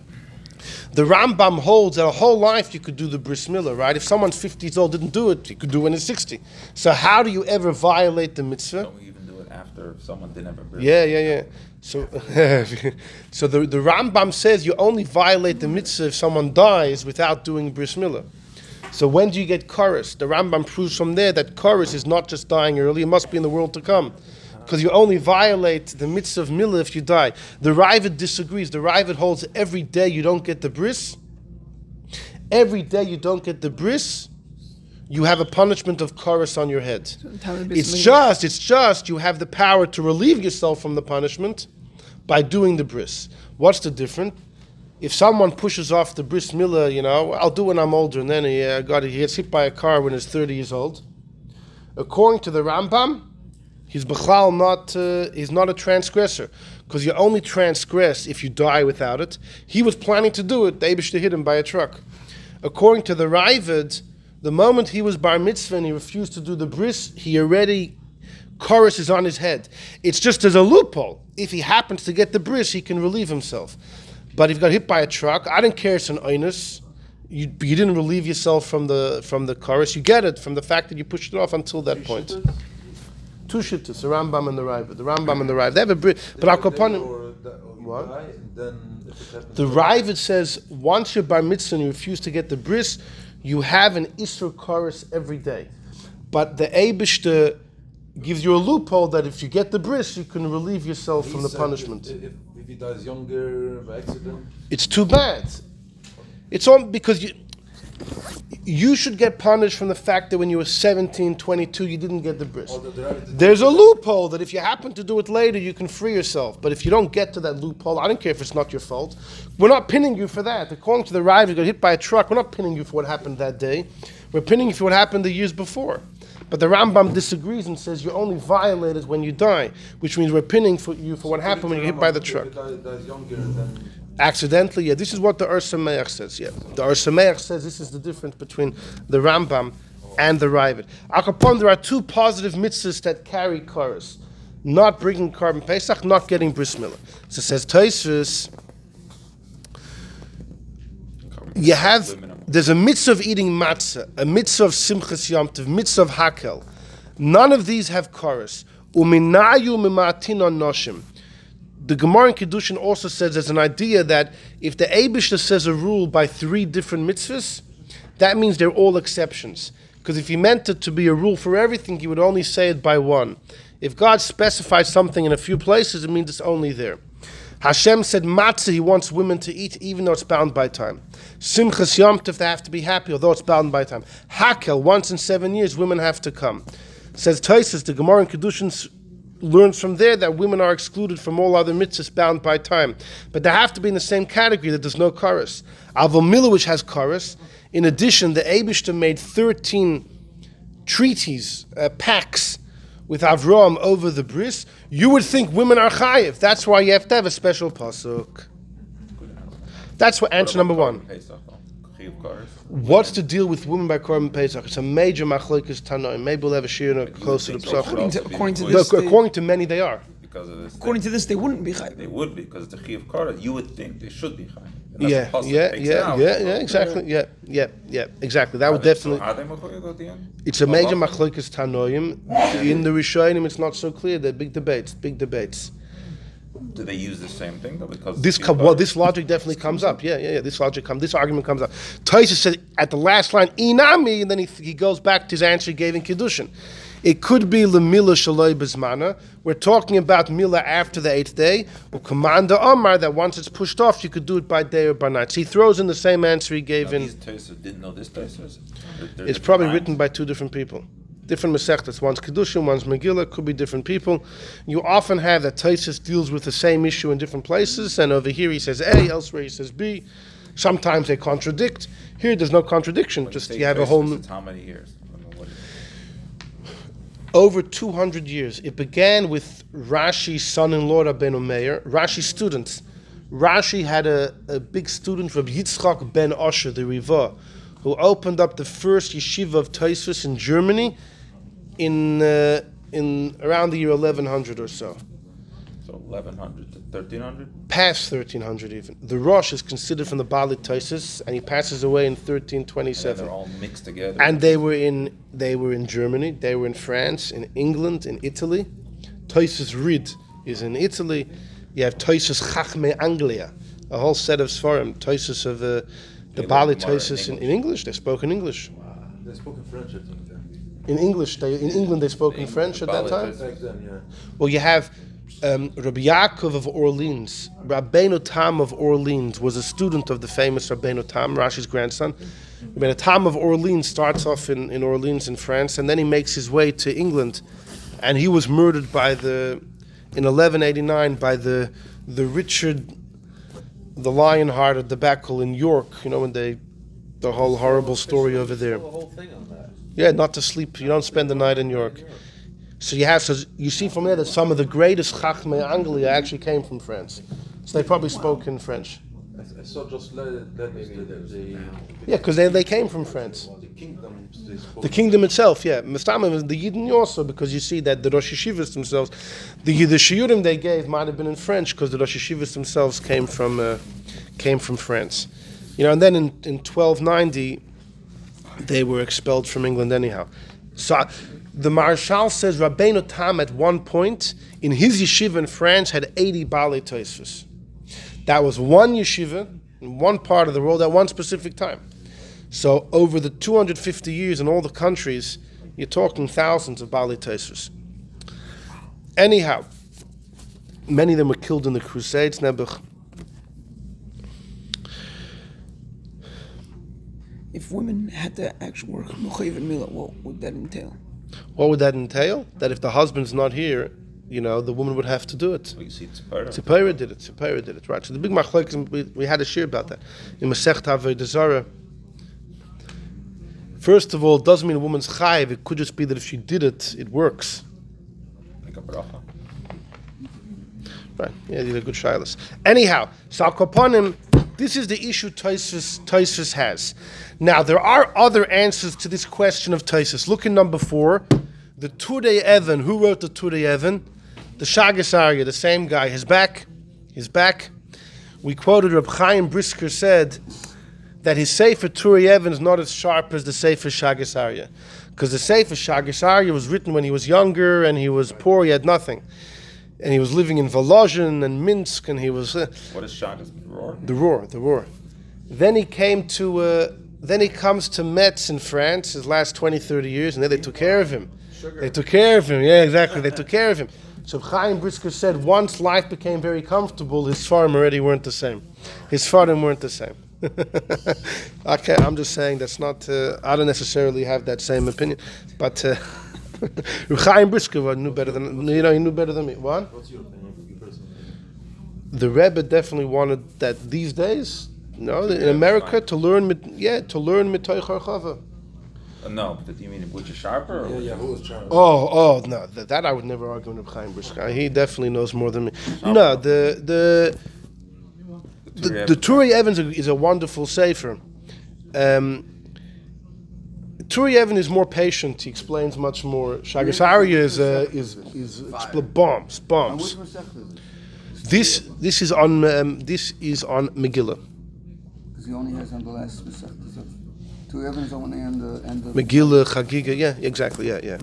The Rambam holds that a whole life you could do the bris milah, right? If someone's 50 years old didn't do it, you could do it when he's 60. So how do you ever violate the mitzvah? Don't we even do it after someone didn't have a birth? Yeah, yeah, yeah. So, so the, the Rambam says you only violate the mitzvah if someone dies without doing bris milah. So when do you get chorus? The Rambam proves from there that chorus is not just dying early; it must be in the world to come, because you only violate the mitzvah of milah if you die. The Ravid disagrees. The Ravid holds every day you don't get the bris. Every day you don't get the bris, you have a punishment of chorus on your head. It's just, it's just you have the power to relieve yourself from the punishment by doing the bris. What's the difference? If someone pushes off the bris milah, you know, I'll do when I'm older, and then he uh, got he gets hit by a car when he's 30 years old. According to the Rambam, he's b'chlal not uh, he's not a transgressor because you only transgress if you die without it. He was planning to do it. The Abish hit him by a truck. According to the Ravid, the moment he was bar mitzvah and he refused to do the bris, he already chorus on his head. It's just as a loophole. If he happens to get the bris, he can relieve himself. But if you got hit by a truck, I don't care. It's an onus. You, you didn't relieve yourself from the from the chorus. You get it from the fact that you pushed it off until that point. Two shittas, the Rambam and the Ravid. The Rambam and the Ravid. They have a bris, but. The- or What? die, Then if it happens. The Ravid says once you're bar mitzvah and you refuse to get the bris, you have an Isser chorus every day. But the Abishta gives you a loophole that if you get the bris, you can relieve yourself He from the punishment. If, if, if he dies younger by accident, It's too bad. It's all because you you should get punished from the fact that when you were 17, 22, you didn't get the bris. or the, the There's a loophole that if you happen to do it later, you can free yourself. But if you don't get to that loophole, I don't care if it's not your fault. We're not pinning you for that. According to the Ravid, you got hit by a truck. We're not pinning you for what happened that day. We're pinning you for what happened the years before. But the Rambam disagrees and says you're only violate it when you die, which means we're pinning for you for what happened when you hit by the truck. If he dies, dies younger, then Accidentally, yeah. This is what the Ur Sameach says. Yeah, the Ur Sameach says this is the difference between the Rambam and the Ravid. Akapon, there are two positive mitzvahs that carry chorus. not bringing korban Pesach, not getting bris milah. So says Tosfos, you have there's a mitzvah of eating matzah, a mitzvah of simchas yom mitzvah of hakel. None of these have chorus. Uminayu mimatin on noshim. The Gemara in Kedushin also says there's an idea that if the Abishta says a rule by three different mitzvahs, that means they're all exceptions. Because if he meant it to be a rule for everything, he would only say it by one. If God specifies something in a few places, it means it's only there. Hashem said matzah he wants women to eat even though it's bound by time. Simchas Yom they have to be happy although it's bound by time. Hakel once in seven years women have to come. Says Taisus the Gemara in Kedushin learns from there that women are excluded from all other mitzvahs bound by time, but they have to be in the same category that there's no chorus. Avomila which has chorus. In addition, the Abishta made thirteen treaties, uh, pacts with Avram over the bris, you would think women are chayiv. That's why you have to have a special pasuk. That's what answer number one. Pesach, though. Chiyuv cars. What's the deal with women by Korban Pesach? It's a major machlokes tanoim. Maybe we'll have a shir would closer to think so. Pesach. According to, according to this, they, According to many, they are. Because of this. according to this, they wouldn't be They would be, because the Chiyuv car, you would think they should be high. And that's Yeah, the yeah, It takes it yeah, out. yeah, yeah, exactly. Yeah, yeah, yeah, exactly. That would they- definitely. So are they mechuyev at the end? It's a major machlokes tanoim. In the Rishonim, it's not so clear. There are big debates. Big debates. Do they use the same thing though? Because This Chiyuv com- well, this logic definitely comes up. Yeah, yeah, yeah. This logic comes. This argument comes up. Taisha said at the last line, "Inami," and then he, he goes back to his answer he gave in Kiddushin. It could be lemila shaloi bezmana. We're talking about mila after the eighth day, or commander Omar that once it's pushed off, you could do it by day or by night. So he throws in the same answer he gave Now, in. These didn't know this Tosfos? They're- they're It's probably times. written by two different people. Different Masechtas. One's Kedushin, one's Megillah, could be different people. You often have that Taisus deals with the same issue in different places, and over here he says A, elsewhere he says B. Sometimes they contradict. Here there's no contradiction, just you have a whole. How many years? I don't know what it is. Over 200 years. It began with Rashi's son in law, Rabbeinu Meir, Rashi's students. Rashi had a, a big student, Rabbi Yitzchak ben Osher, the Riva, who opened up the first yeshiva of Taisvis in Germany in, uh, in around the year 1100 or so. So 1100 to 1300? Past 1300 even. The Rosh is considered from the Baalit Taisis, and he passes away in And 1327. they're all mixed together. and they were in they were in Germany, they were in France, in England, in Italy. Toisus Rid is in Italy. You have Toisus Chachme Anglia, a whole set of Sfarim. Toisus of uh, the They Bali learned in in, in English. English. They spoke in English. They spoke in French, I think. Then. In English, they in England they spoke in English, French at that time. Back then, yeah. Well, you have um, Rabbi Yaakov of Orleans. Rabbeinu Tam of Orleans was a student of the famous Rabbeinu Tam, Rashi's grandson. Rabbeinu Tam of Orleans starts off in, in Orleans in France, and then he makes his way to England, and he was murdered by the in 1189 by the the Richard the Lionhearted debacle in York. You know when they the whole horrible story over there. The whole thing on that. Yeah, not to sleep. You don't spend the night in York. So you have so you see from there that some of the greatest Chachmei Anglia actually came from France. So they probably spoke in French. I, I saw just that the, the, Yeah, because they, they came from France. the kingdom itself, yeah. Mistamim, the Yidden also, because you see that the Rosh Yeshivas themselves, the, the Shiurim they gave might have been in French because the Rosh Yeshivas themselves came from uh, came from France. You know, and then in, in 1290, they were expelled from England anyhow. So the Maharshal says Rabbeinu Tam at one point in his yeshiva in France had 80 Bali Tosfos. That was one yeshiva in one part of the world at one specific time. So over the 250 years in all the countries, you're talking thousands of Bali Tosfos. Anyhow, many of them were killed in the Crusades. Nebuch. If women had to actually work and Mila, what would that entail? What would that entail? That if the husband's not here, you know, the woman would have to do it. So you see. Tzipora did it. Tzipora did it. Right. So the big machlokes, we, we had a share about that in Masech Avodah First of all, it doesn't mean a woman's chayiv. It could just be that if she did it, it works. Like a bracha. Right. Yeah, these are good shilas. Anyhow, so Al Kapanim, this is the issue Tosfos has. Now there are other answers to this question of Tosfos. Look in number four, the Turei Evan. Who wrote the Turei Evan? the Sha'agas Aryeh, the same guy, his back, his back. We quoted Reb Chaim Brisker said that his Sefer Turi Evans is not as sharp as the Sefer Sha'agas Aryeh. Because the Sefer Sha'agas Aryeh was written when he was younger and he was poor, he had nothing. And he was living in Volozhin and Minsk and he was. Uh, What is Shagas The roar? the roar, the roar. Then he came to, uh, then he comes to Metz in France, his last 20, 30 years, and then they took care of him. Sugar. They took care of him, yeah, exactly. They took care of him. So Chaim Brisker said once life became very comfortable, his farm already weren't the same. His farm weren't the same. okay, I'm just saying that's not, uh, I don't necessarily have that same opinion, but uh, Chaim Brisker knew better than, you know, he knew better than me. What? What's your opinion personally? the Rebbe definitely wanted that these days. No, in America to learn, mit, yeah, to learn mitoich harchava. Uh, no, but do you mean which is sharper? Or Yeah, yeah, who is Charles? Oh, oh no, that, that I would never argue with Chaim Brisker. He definitely knows more than me. No, the the the, the Turi Evans is a wonderful sefer. Um, Turi Evans is more patient. He explains much more. Sha'agas Aryeh is uh, is is expl- bombs, bombs. which Masechta is it? This this is on um, this is on Megillah. Because he only has on the last of Two Evans only and the and the. Megillah, Chagiga, yeah, exactly, yeah, yeah.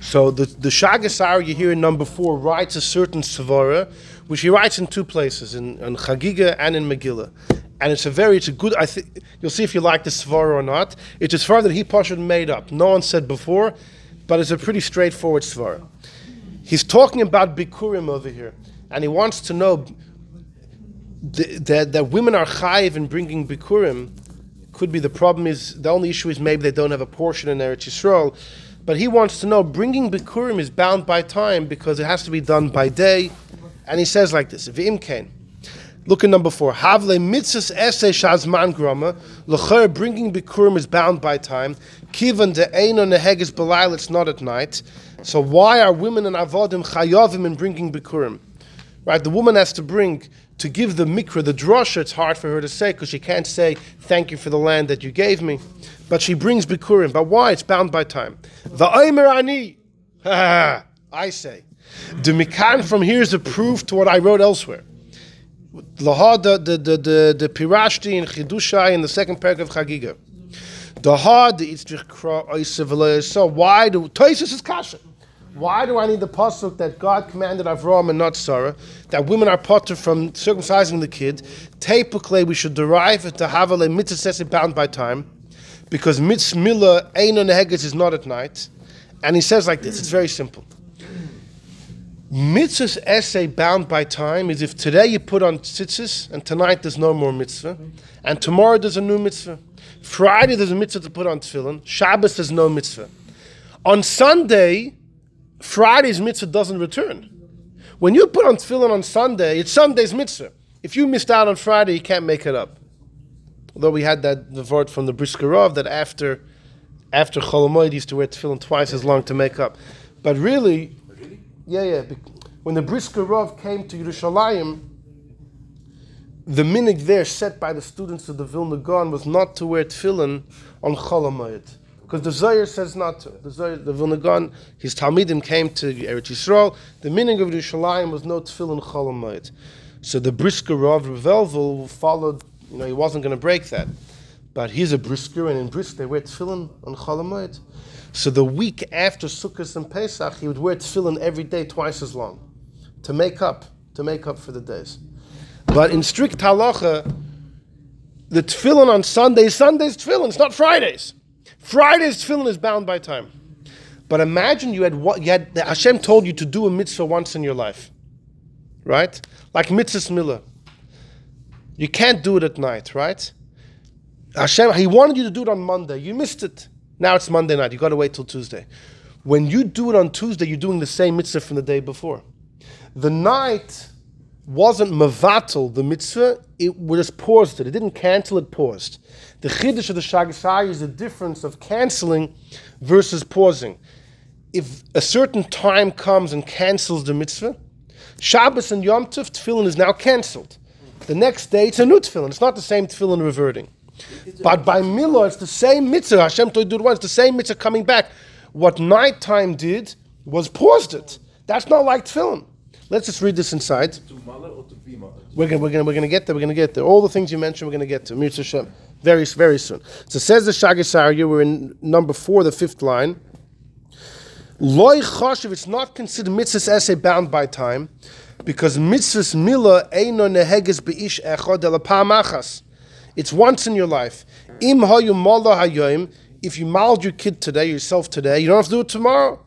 So the the Shagasar you hear in number four writes a certain svara, which he writes in two places, in, in Chagiga and in Megillah. And it's a very, it's a good, I think, you'll see if you like the svara or not. It's a svara that he Pasha made up. No one said before, but it's a pretty straightforward svara. He's talking about Bikurim over here, and he wants to know that, that women are chayiv in bringing Bikurim, could be the problem is the only issue is maybe they don't have a portion in Eretz Yisrael. But he wants to know bringing Bikurim is bound by time because it has to be done by day. And he says like this: V'im kain. Look at number four. Havle mitzvahs esse shazman grama. L'cher bringing bikurim is bound by time. Kivan de eino neheges belayl. It's not at night. So why are women and avodim chayovim in bringing bikurim? Right, the woman has to bring to give the mikra, the drosha. It's hard for her to say because she can't say thank you for the land that you gave me, but she brings bikurim. But why? It's bound by time. Ani. Ha, ha, ha. I say, the mikan from here is a proof to what I wrote elsewhere. The the the the, the Pirashti in Chidushai in the second parak of Chagiga. The hard the Itzrich Kra So why do Toisus is kasha? Why do I need the pasuk that God commanded Avraham and not Sarah that women are potter from circumcising the kid? Typically, we should derive it to have a mitzvah bound by time, because mitzvah ein on is not at night, and he says like this. It's very simple. Mitzvah's essay bound by time is if today you put on tzitzis and tonight there's no more mitzvah, and tomorrow there's a new mitzvah. Friday there's a mitzvah to put on tefillin. Shabbos there's no mitzvah. On Sunday, Friday's mitzvah doesn't return. When you put on tefillin on Sunday, it's Sunday's mitzvah. If you missed out on Friday, you can't make it up. Although we had that the word from the Brisker Rav that after after Cholamoid he used to wear tefillin twice as long to make up. But really, yeah, yeah. When the Brisker Rav came to Yerushalayim, the minig there set by the students of the Vilna Gaon was not to wear tefillin on Cholamoid. Because the Zohar says not to. The Zohar, the Vilna Gaon, his Talmidim came to Eretz Yisrael. The minig of Yerushalayim was no tefillin Cholamoid. So the Brisker Rav Reb Velvel followed, you know, he wasn't going to break that. But he's a brisker, and in brisk they wear tefillin on Cholamoid. So the week after Sukkot and Pesach, he would wear tefillin every day, twice as long, to make up, to make up for the days. But in strict halacha, the tefillin on Sunday, Sunday's tefillin. It's not Fridays. Friday's tefillin is bound by time. But imagine you had what you had. Hashem told you to do a mitzvah once in your life, right? Like mitzvah milah. You can't do it at night, right? Hashem, He wanted you to do it on Monday. You missed it. Now it's Monday night. You got to wait till Tuesday. When you do it on Tuesday, you're doing the same mitzvah from the day before. The night wasn't mavatal the mitzvah; it was just paused it. It didn't cancel; it paused. The chiddush of the shagasai is the difference of canceling versus pausing. If a certain time comes and cancels the mitzvah, Shabbos and Yom Tov tefillin is now cancelled. The next day it's a new tefillin. It's not the same tefillin reverting. But by Milah, it's the same mitzvah. Hashem told you to do it once. The same mitzvah coming back. What nighttime did was paused it. That's not like tefillin. Let's just read this inside. To mala or to bima? We're gonna, we're gonna, we're gonna get there. We're gonna get there. All the things you mentioned, we're gonna get to. Mitzvah Shem. Very, very soon. So says the Sha'agas Aryeh. We're in number four, the fifth line. Loy choshev. It's not considered mitzvah's essay bound by time, because mitzvah's mila eino neheges beish echad elapam achas. It's once in your life. Im hayoim. If you mauled your kid today, yourself today, you don't have to do it tomorrow.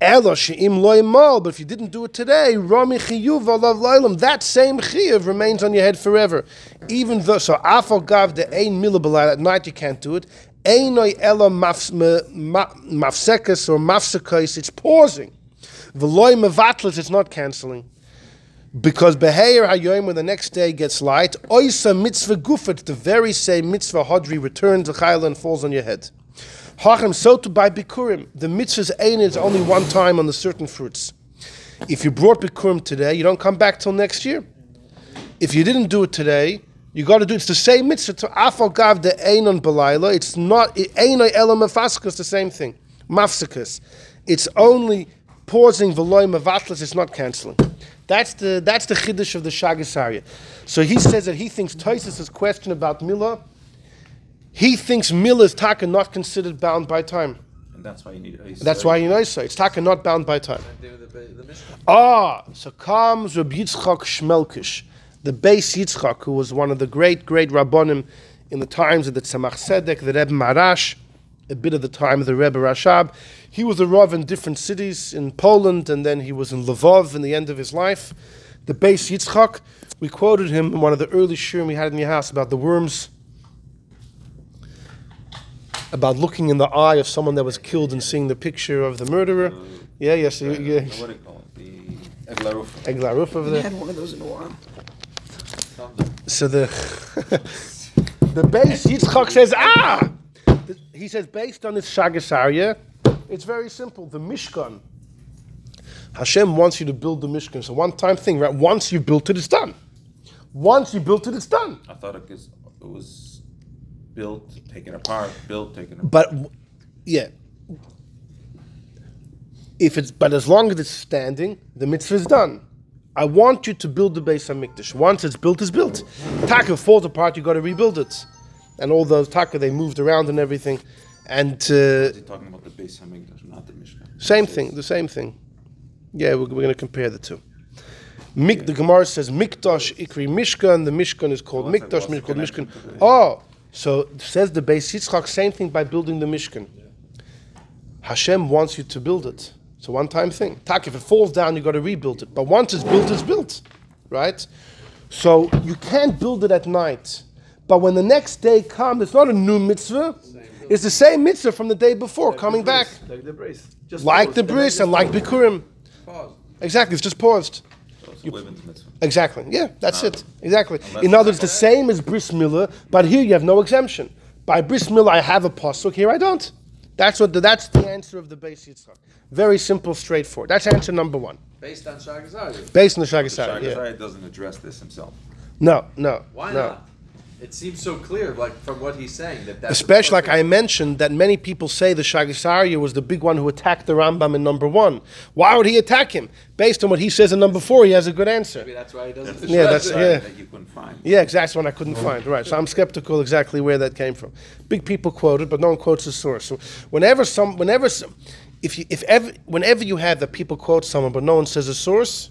But if you didn't do it today, that same chiyuv remains on your head forever. Even though, so afal gav de ein at night you can't do it. Einoi mafs- mafsekas or mafsekais, it's pausing. Veloy mevatlis, it's not canceling. Because beheir hayoim, when the next day gets light, oisa mitzvah gufet, the very same mitzvah hodri returns to chayla and falls on your head. Hachem, so to by bikurim, the mitzvah's ain is only one time on the certain fruits. If you brought bikurim today, you don't come back till next year. If you didn't do it today, you got to do. It. It's the same mitzvah to afal gav de ein on belayla. It's not ein elam mafaskas. The same thing, mafsakas. It's only pausing veloy mavatlas. It's not canceling. That's the that's the chiddush of the Sha'agas Aryeh. So he says that he thinks Tosis' question about milah. He thinks milah is taka not considered bound by time. And that's why you need ice. That's why you know so. It's taka not bound by time. Ah, so comes Rabbi Yitzchak Shmelkes, the Beis Yitzchak, who was one of the great, great Rabbonim in the times of the Tzemach Tzedek, the Rebbe Maharash, a bit of the time of the Rebbe Rashab. He was a Rav in different cities in Poland, and then he was in Lvov in the end of his life. The Beis Yitzchak, we quoted him in one of the early shurim we had in your house about the worms, about looking in the eye of someone that was killed and seeing the picture of the murderer. Yeah, yes, yeah. yeah. What do you call it? The Eglaruf. Eglah roof over I there. had one of those in a while. So the the Beis Yitzchak says, ah, he says based on this Sha'agas Aryeh, it's very simple. The Mishkan, Hashem wants you to build the Mishkan. It's a one-time thing, right? Once you built it, it's done. Once you built it, it's done. I thought it was, it was built, taken apart, built, taken apart. But yeah, if it's but as long as it's standing, the mitzvah is done. I want you to build the Beis Hamikdash. Once it's built, it's built. Taka falls apart, you got to rebuild it. And all those taka they moved around and everything, and uh, talking about the Beis Hamikdash, not the Mishnah. same thing, the same thing. Yeah, we're, we're going to compare the two. Mik, the Gemara says Mikdash Ikri Mishkan. The Mishkan is called what's that- Mikdash. Mishkan, connection Mishkan. Oh, so says the Beis Yitzchak. Same thing by building the Mishkan. Hashem wants you to build it. It's a one-time thing. Tak, if it falls down, you got to rebuild it. But once it's built, it's built, right? So you can't build it at night. But when the next day comes, it's not a new mitzvah. It's the same mitzvah from the day before, coming back, Like the brace. Just like pause, the bris and like bikurim. Pause. Exactly, it's just paused. Also live in the mitzvah. Exactly. Yeah, that's it. Exactly. Unless In other words, the same as bris milah, but here you have no exemption. By bris milah, I have a pasuk. Here I don't. That's what. The, that's the answer of the Beis Yitzchak. Very simple, straightforward. That's answer number one. Based on Shagazari. Based on the The Shagasari. Yeah. Doesn't address this himself. No, no. Why no. not? It seems so clear, like from what he's saying, that that's Especially like I mentioned, that many people say the Sha'agas Aryeh was the big one who attacked the Rambam in number one. Why would he attack him? Based on what he says in number four, he has a good answer. Maybe that's why he doesn't. Yeah, that's- address yeah. That you couldn't find. Yeah, exactly. That's one I couldn't find. Right. So I'm skeptical exactly where that came from. Big people quoted, but no one quotes the source. So whenever some, whenever, some, if you, if ever, whenever you have that people quote someone, but no one says a source,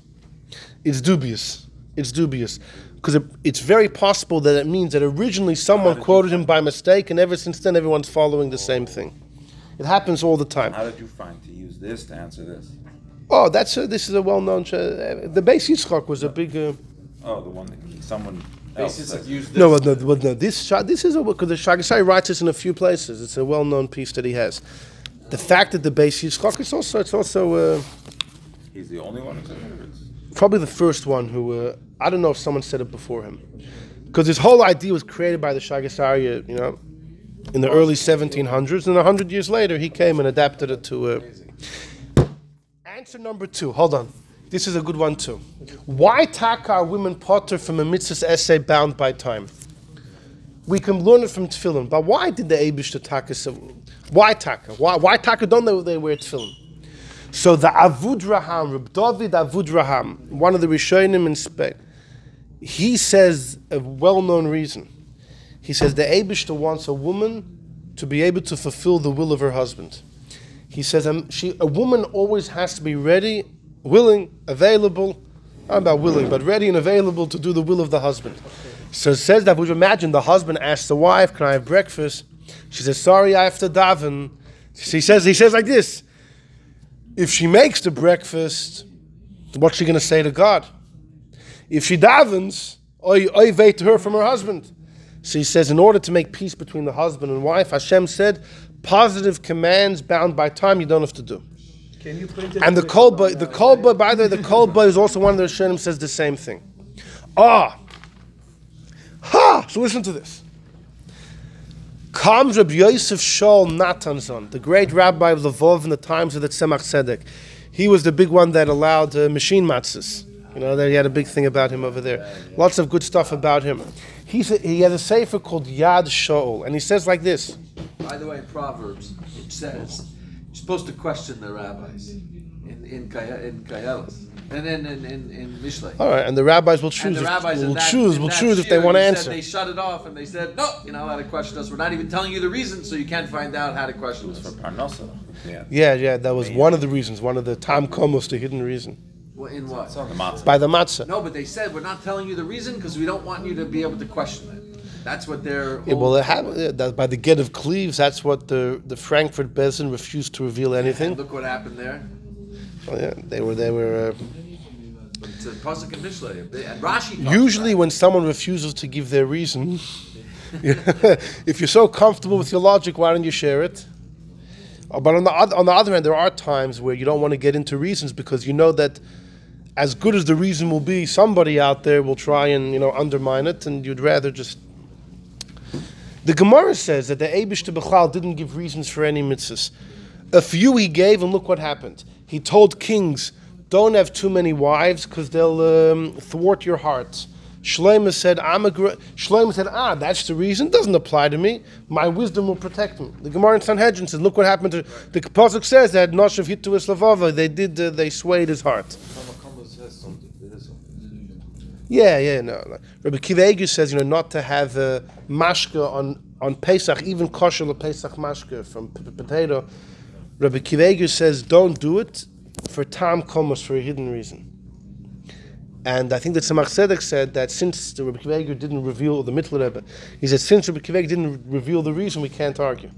it's dubious. It's dubious because it, it's very possible that it means that originally someone quoted him by mistake, and ever since then everyone's following the same thing. It happens all the time. How did you find to use this to answer this? Oh, that's a, this is a well-known. Uh, the Beis Yitzchak was a big. Uh, Oh, the one that someone else Basically, said. like, this. No, well, no, well, no. This this is a because the Shagasai writes this in a few places. It's a well-known piece that he has. The fact that the Beis Yitzchak is also it's also uh, He's the only one who said it. or it's- probably the first one who uh, I don't know if someone said it before him because his whole idea was created by the Sha'agas Aryeh, you know, in the early 1700s, and hundred years later he came and adapted it to. Uh, answer number two. Hold on. This is a good one too. Why taka are women potter from a mitzvah's essay bound by time? We can learn it from tefillin, but why did the Abish to taka? Why taka? Why, why taka don't they, they wear tefillin? So the Avudraham, Reb David Avudraham, one of the Rishonim in Spain, he says a well-known reason. He says the Abishta wants a woman to be able to fulfill the will of her husband. He says um, she, a woman always has to be ready, willing, available, not about willing, but ready and available to do the will of the husband. So it says that, would you imagine the husband asks the wife, Can I have breakfast? She says, Sorry, I have to daven. She says, He says like this If she makes the breakfast, what's she going to say to God? If she davens, I, oy vey to her from her husband. So he says, in order to make peace between the husband and wife, Hashem said, positive commands bound by time you don't have to do. Can you print it? And the kolba, the kolba, by the way, the kolba is also one of the Rishonim says the same thing. Ah, ha! So listen to this. Comes Rabbi Yosef Shaul Natanzon, the great rabbi of Lvov in the times of the Tzemach Tzedek. He was the big one that allowed uh, machine matzahs. You know, that he had a big thing about him over there. Lots of good stuff about him. He he had a sefer called Yad Shaul, and he says like this. By the way, in Proverbs, it says you're supposed to question the rabbis in in in Kayelis and then in in, in Mishlei. All right, and the rabbis will And choose. the If, rabbis in will that, choose. in Will that choose if they shir, want to he answer. Said they shut it off and they said, no, you're not allowed to question us. We're not even telling you the reason, so you can't find out how to question us. For Parnasa. Yeah. Yeah, yeah, that was one of the reasons, one of the Tam Komos, the hidden reason. Well, in what? The matzah. By the matzah. No, but they said we're not telling you the reason because we don't want you to be able to question it. That's what they're. Yeah, well, it happened, yeah, that by the get of Cleves, that's what the, the Frankfurt Bezin refused to reveal anything. Look what happened there. Oh, yeah, they were, they were. Uh, It's a pasuk in Mishlei, and Rashi. usually, when someone refuses to give their reason, if you're so comfortable with your logic, why don't you share it? Uh, But on the other, on the other hand, there are times where you don't want to get into reasons because you know that, as good as the reason will be, somebody out there will try and you know undermine it, and you'd rather just. The Gemara says that the Abish to Bechal didn't give reasons for any mitzvahs. A few he gave, and look what happened. He told kings, "Don't have too many wives, because they'll um, thwart your hearts." Shlomo said, "I'm a." Gr-. Shlomo said, "Ah, that's the reason. Doesn't apply to me. My wisdom will protect me." The Gemara in Sanhedrin says, "Look what happened to." The pasuk says that Noshav hit to his. They did. Uh, they swayed his heart. Yeah, yeah, no. Rabbi Kiva says, you know, not to have uh, mashka on, on Pesach, even kosher Pesach mashka from p- potato. Rabbi Kiva says, don't do it for tam komos, for a hidden reason. And I think that Tzemach Tzedek said that since the Rabbi Kiva didn't reveal, the Mittler Rebbe, he said, since Rabbi Kiva didn't reveal the reason, we can't argue.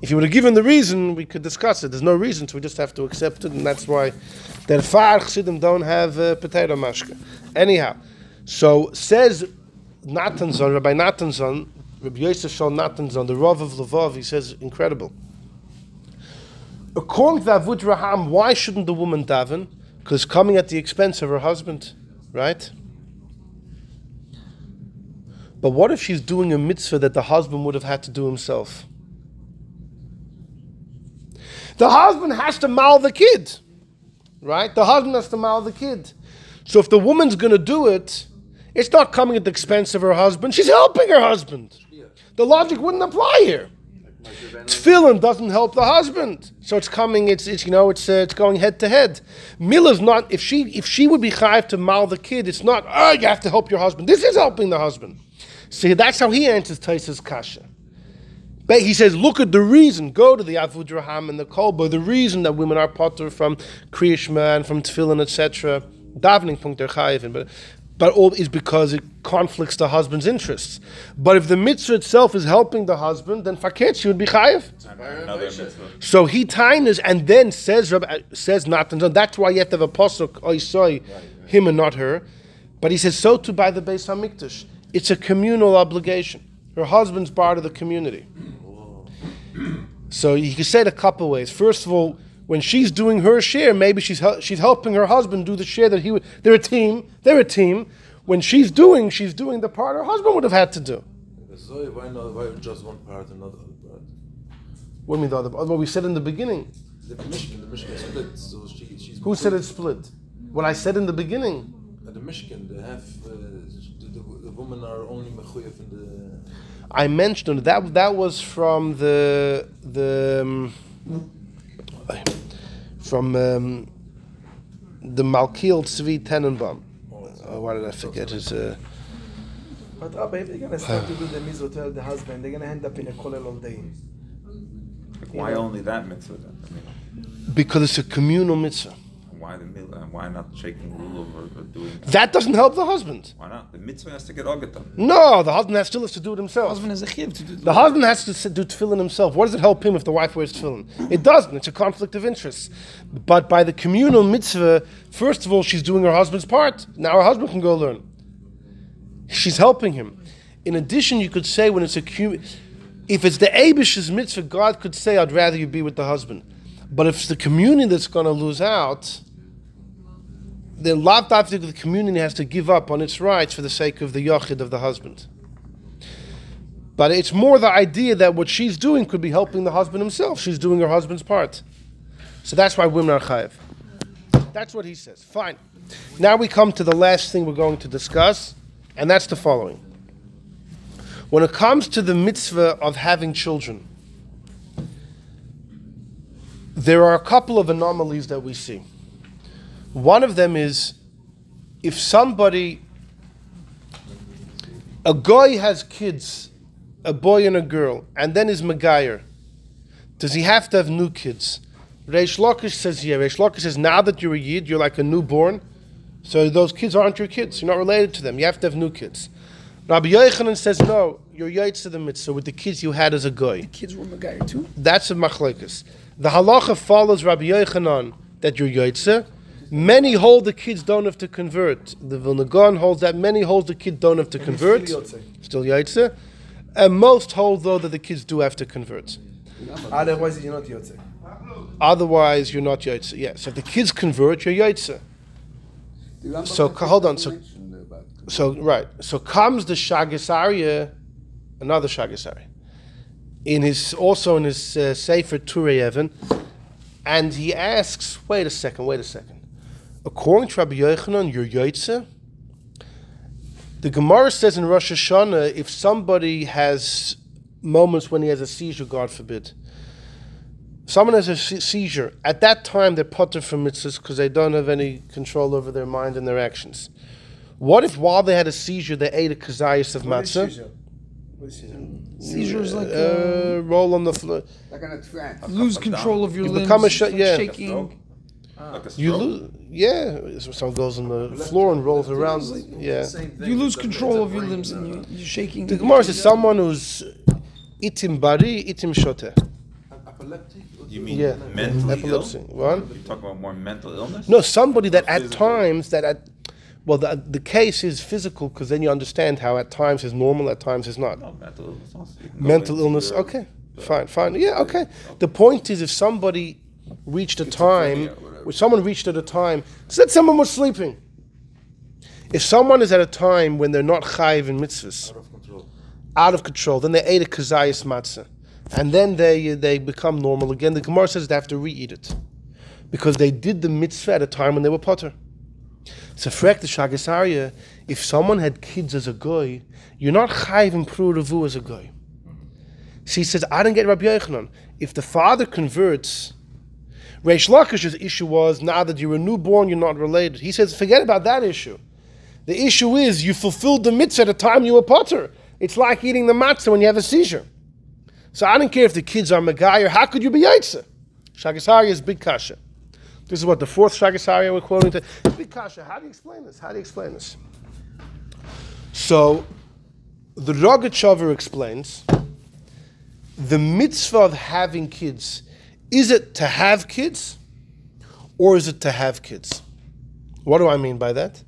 If he would have given the reason, we could discuss it. There's no reason, so we just have to accept it, and that's why the Far Chassidim don't have uh, potato mashka. Anyhow, so says Natanzon, Rabbi Natanzon, Rabbi Yosef Shaul Natanzon, the Rav of Lvov, he says, incredible. According to Avudraham, why shouldn't the woman daven? Because coming at the expense of her husband, right? But what if she's doing a mitzvah that the husband would have had to do himself? The husband has to mal the kid, right? The husband has to mal the kid. So if the woman's going to do it, it's not coming at the expense of her husband. She's helping her husband. The logic wouldn't apply here. Tefillin doesn't help the husband, so it's coming. It's, it's you know it's uh, it's going head to head. Mila's not if she if she would be chayiv to mal the kid. It's not oh you have to help your husband. This is helping the husband. See that's how he answers Taisa's kasha. But he says, look at the reason. Go to the Avudraham and the Kolba. The reason that women are potter from Kriyashma and from Tefillin, etc. Davening punkt der chayivin, but but all is because it conflicts the husband's interests. But if the mitzvah itself is helping the husband, then fakir she would be chayiv. So he tainas and then says says Natan. So that's why you have to have a pasuk oisoi, him and not her. But he says so too by the Beis Hamikdash. It's a communal obligation. Her husband's part of the community. So you can say it a couple ways. First of all, when she's doing her share, maybe she's she's helping her husband do the share that he would. They're a team. They're a team. When she's doing, she's doing the part her husband would have had to do. So why not? Why just one part and not the other part? What do you mean the other? What we said in the beginning. The Mishkan, the Mishkan split. So she, she's. Who said it split? What I said in the beginning. At the Michigan, they have uh, the, the, the women are only mechuyev in the. I mentioned that that was from the the um, from um, the Malkiel Tzvi Tenenbaum. Oh, why did I forget his? Uh, But Rabbi, if they're gonna start to do the mitzvah to the husband, they're gonna end up in a kollel all day. Like, why only that mitzvah then? I mean, because it's a communal mitzvah. Why the mil- uh, Why not shaking lulav or, or doing? That doesn't help the husband. Why not? The mitzvah has to get ogetam. No, the husband has still has to do it himself. The Husband has a chiv to do The husband has to do tefillin himself. What does it help him if the wife wears tefillin? It doesn't. It's a conflict of interest. But by the communal mitzvah, first of all, she's doing her husband's part. Now her husband can go learn. She's helping him. In addition, you could say when it's a cum- if it's the Abish's mitzvah, God could say, "I'd rather you be with the husband." But if it's the community that's going to lose out, then lav daftik the community has to give up on its rights for the sake of the yochid of the husband. But it's more the idea that what she's doing could be helping the husband himself. She's doing her husband's part. So that's why women are chayiv. That's what he says. Fine. Now we come to the last thing we're going to discuss, and that's the following. When it comes to the mitzvah of having children, there are a couple of anomalies that we see. One of them is if somebody, a guy has kids, a boy and a girl, and then is Megayer, does he have to have new kids? Reish Lakish says, yeah. Reish Lakish says, now that you're a Yid, you're like a newborn, so those kids aren't your kids. You're not related to them. You have to have new kids. Rabbi Yochanan says, no, you're Yaitz to the mitzvah with the kids you had as a guy. The kids were Megayer too. That's a machlekes. The halacha follows Rabbi Yochanan that you're Yaitze. Many hold the kids don't have to convert. The Vilna Gaon holds that many hold the kid don't have to convert. still Yotze. Still Yaitze. And most hold though that the kids do have to convert. Otherwise, you're not yotze. Otherwise, you're not Yaitze. Yeah. So if the kids convert, you're Yaitze. The Rambam So, hold on, so- So right. So comes the Sha'agas Aryeh, another Sha'agas Aryeh, in his also in his uh, Sefer Turei Evan, and he asks, wait a second, wait a second. According to Rabbi Yochanan, you're Yaitze. The Gemara says in Rosh Hashanah, if somebody has moments when he has a seizure, God forbid, someone has a seizure, at that time they're putter from mitzvahs because they don't have any control over their mind and their actions. What if while they had a seizure they ate a kazayas of matzah? seizure? What is seizure? Seizure is like uh, Uh, roll on the floor. Like in a trance. lose control of your You limbs. become a sh- yeah. shaking. Like a You stroke. lose, yeah. so Someone goes on the floor and rolls around. Yeah. You lose control of your limbs and you, you're shaking. The Gemara says someone who's itim bari, itim shote. Epileptic? You mean Yeah, mentally epilepsy. ill? What? You talk about more mental illness? No, somebody that at times that at well the the case is physical because then you understand how at times is normal, at times is not. No, mental illness. also. You can go Mental into illness. your- Okay, fine, fine. Yeah, okay. The point is, if somebody reached a time, if someone reached at a time, said someone was sleeping. If someone is at a time when they're not chayiv in mitzvahs, Out of control. out of control, then they ate a kazayas matzah, and then they they become normal again. The Gemara says they have to re-eat it because they did the mitzvah at a time when they were potter. So, frek the Sha'agas Aryeh, if someone had kids as a goy, you're not chayiv in prudavu as a goy. She says, I don't get Rabbi Yochanan. If the father converts, Reish Lakish's issue was now that you're a newborn, you're not related. He says, forget about that issue. The issue is you fulfilled the mitzvah at the time you were potter. It's like eating the matzah when you have a seizure. So I don't care if the kids are Megayer. How could you be Yaitse? Sha'agas Aryeh is big kasha. This is what the fourth Sha'agas Aryeh we're quoting. To. Big kasha. How do you explain this? How do you explain this? So the Rogachover explains the mitzvah of having kids. Is it to have kids or is it to have kids? What do I mean by that?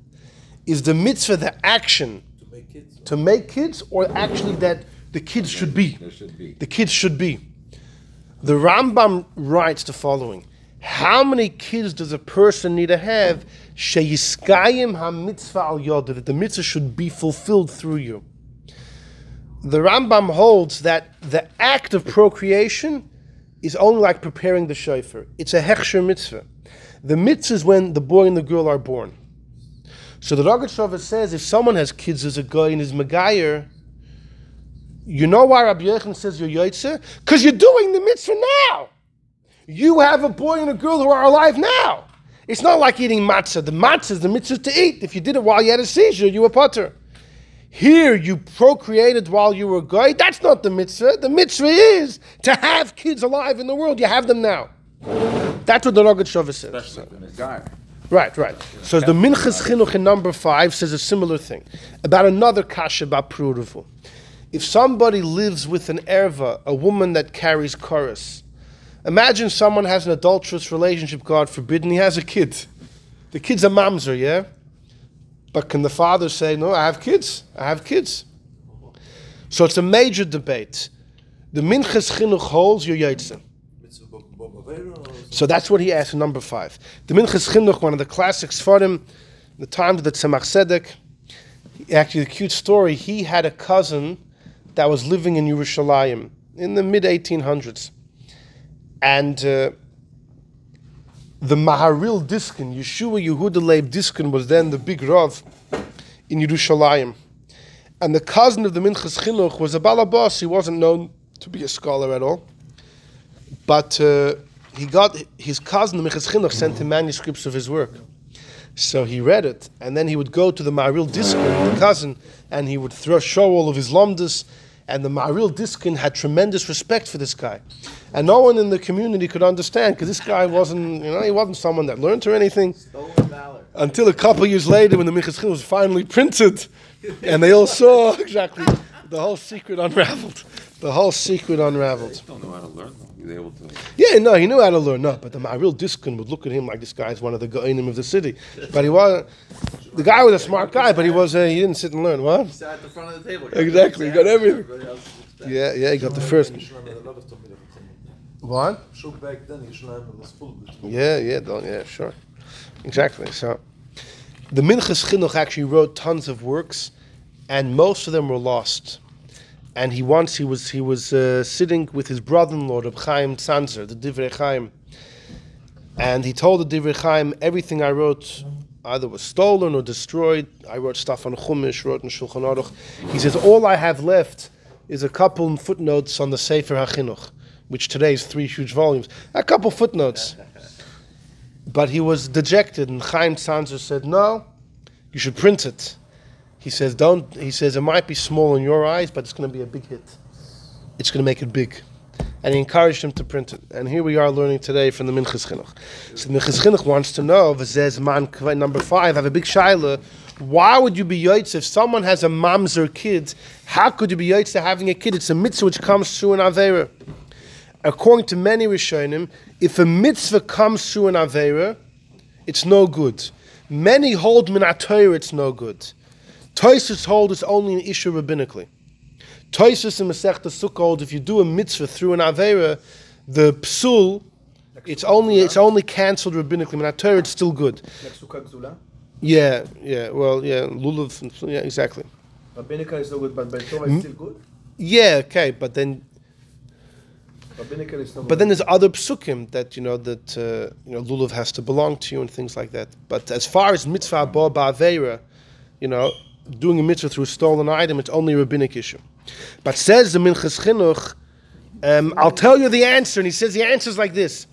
Is the mitzvah the action To make kids. to make kids or actually that the kids should be? Should be. The kids should be. The Rambam writes the following How many kids does a person need to have? Sheyiskayim ha-mitzvah al yodah, that the mitzvah should be fulfilled through you. The Rambam holds that the act of procreation is only like preparing the shofar. It's a hechsher mitzvah. The mitzvah is when the boy and the girl are born. So the Rogachover says if someone has kids as a guy and is Megayer, you know why Rabbi Yechon says you're Yoitze? Because you're doing the mitzvah now. You have a boy and a girl who are alive now. It's not like eating matzah. The matzah is the mitzvah to eat. If you did it while you had a seizure, you were potter. Here you procreated while you were gay. That's not the mitzvah. The mitzvah is to have kids alive in the world. You have them now. That's what the Rogat says. Especially in a guy. Right, right. So the Minchas Chinuch in number five says a similar thing about another kasha about Pru Ur'vu. If somebody lives with an erva, a woman that carries chorus, imagine someone has an adulterous relationship, God forbid, and he has a kid. The kid's a mamzer, yeah? But can the father say, No, I have kids? I have kids. So it's a major debate. The Minchas Chinuch holds your or So that's what he asked number five. The Minchas Chinuch, one of the classics for him, the times of the Tzemach Tzedek, actually a cute story, he had a cousin that was living in Yerushalayim in the mid 1800s. And uh, the Maharil Diskin, Yeshua Yehuda Leib Diskin, was then the big Rav in Yerushalayim. And the cousin of the Minchas Chinuch was a balabas. He wasn't known to be a scholar at all. But uh, he got his cousin, the Minchas Chinuch, sent him manuscripts of his work. So he read it, and then he would go to the Maharil Diskin, the cousin, and he would throw, show all of his lumdus. And the Maharil Diskin had tremendous respect for this guy. And no one in the community could understand because this guy wasn't, you know, he wasn't someone that learned or anything. Until a couple years later, when the Minchas Chinuch was finally printed, and they all saw exactly the whole secret unraveled. The whole secret unraveled. Still know how to learn though. He's able to. Yeah, no, he knew how to learn. No, but the real Diskin would look at him like this guy's one of the goinim of the city. But he was the guy was a smart guy, but he was uh, he didn't sit and learn. What? He Sat at the front of the table. Exactly, he got everything. Everybody else is back. Yeah, yeah, he got the first. Yerushalayim had a lot of Talmidei Chachamim. What? Sure, back then Yerushalayim was full with Yeah, yeah, don't, yeah, sure, exactly. So, the Minchas Chinuch actually wrote tons of works, and most of them were lost. And he once he was he was uh, sitting with his brother-in-law, Reb Chaim Tzanzer, the Divrei Chaim, and he told the Divrei Chaim everything I wrote either was stolen or destroyed. I wrote stuff on Chumash, wrote in Shulchan Aruch. He says all I have left is a couple footnotes on the Sefer HaChinuch, which today is three huge volumes. A couple footnotes. But he was dejected, and Chaim Tzanzer said, "No, you should print it." He says, "Don't." He says it might be small in your eyes, but it's going to be a big hit. It's going to make it big. And he encouraged him to print it. And here we are learning today from the Minchas Chinuch. So the Minchas Chinuch wants to know, V'zez man number five, have a big shaila. Why would you be yoitz if someone has a mamzer kid? How could you be yoitz having a kid? It's a mitzvah which comes through an avera. According to many Rishonim, if a mitzvah comes through an avera, it's no good. Many hold minatoyer, it's no good. Toisus hold it's only an issue rabbinically. Toisus and Masechta Sukkah hold if you do a mitzvah through an avera, the psul, it's only it's only cancelled rabbinically. Minatoyer, it's still good. Like Sukkah Gzula. Yeah, yeah, well, yeah, lulav, yeah, exactly. Rabbinica is no good, but by Torah is still good. Yeah, okay, but then Rabbinica is no good. But then there's other psukim that you know that uh, you know lulav has to belong to you and things like that. But as far as mitzvah ba ba'avera, you know, doing a mitzvah through a stolen item, it's only a rabbinic issue. But says the Minchas Chinuch, um, I'll tell you the answer, and he says the answer is like this: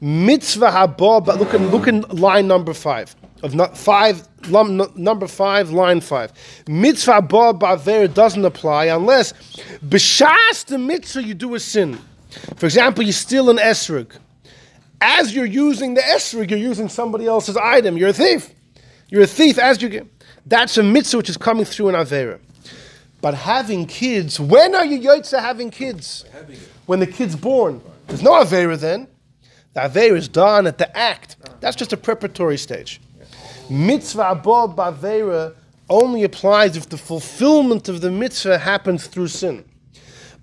mitzvah haba. But look at look in line number five of not five lum, nu- number five line five. Mitzvah ba ba'avera doesn't apply unless b'shas the mitzvah you do a sin. For example, you steal an esrog. As you're using the esrog, you're using somebody else's item. You're a thief. You're a thief as you get. That's a mitzvah which is coming through an avera. But having kids, when are you yotze having kids? When the kid's born. There's no avera then. The avera is done at the act. That's just a preparatory stage. Mitzvah abba bavera only applies if the fulfillment of the mitzvah happens through sin.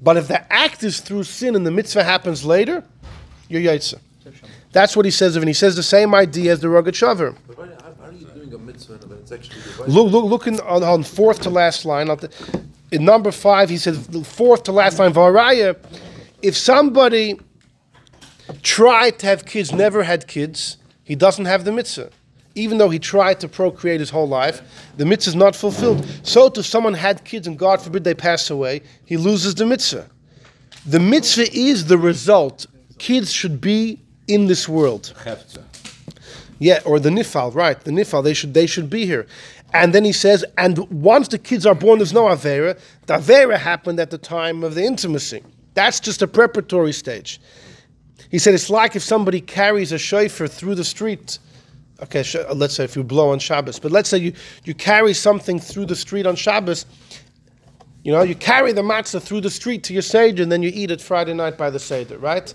But if the act is through sin and the mitzvah happens later, you're yaitza. That's what he says of. And he says the same idea as the Rogat. Mitzvah when it's actually the Look, look, look in, on, on fourth to last line. on the- In number five, he says, fourth to last line, Varaya, if somebody tried to have kids, never had kids, he doesn't have the mitzvah. Even though he tried to procreate his whole life, the mitzvah is not fulfilled. So, if someone had kids and God forbid they pass away, he loses the mitzvah. The mitzvah is the result. Kids should be in this world. Yeah, or the nifal, right? The nifal, they should they should be here. And then he says, and once the kids are born, there's no avera. The avera happened at the time of the intimacy. That's just a preparatory stage. He said it's like if somebody carries a shofar through the street. Okay, sh- uh, let's say if you blow on Shabbos, but let's say you, you carry something through the street on Shabbos. You know, you carry the matzah through the street to your seder, and then you eat it Friday night by the seder, right?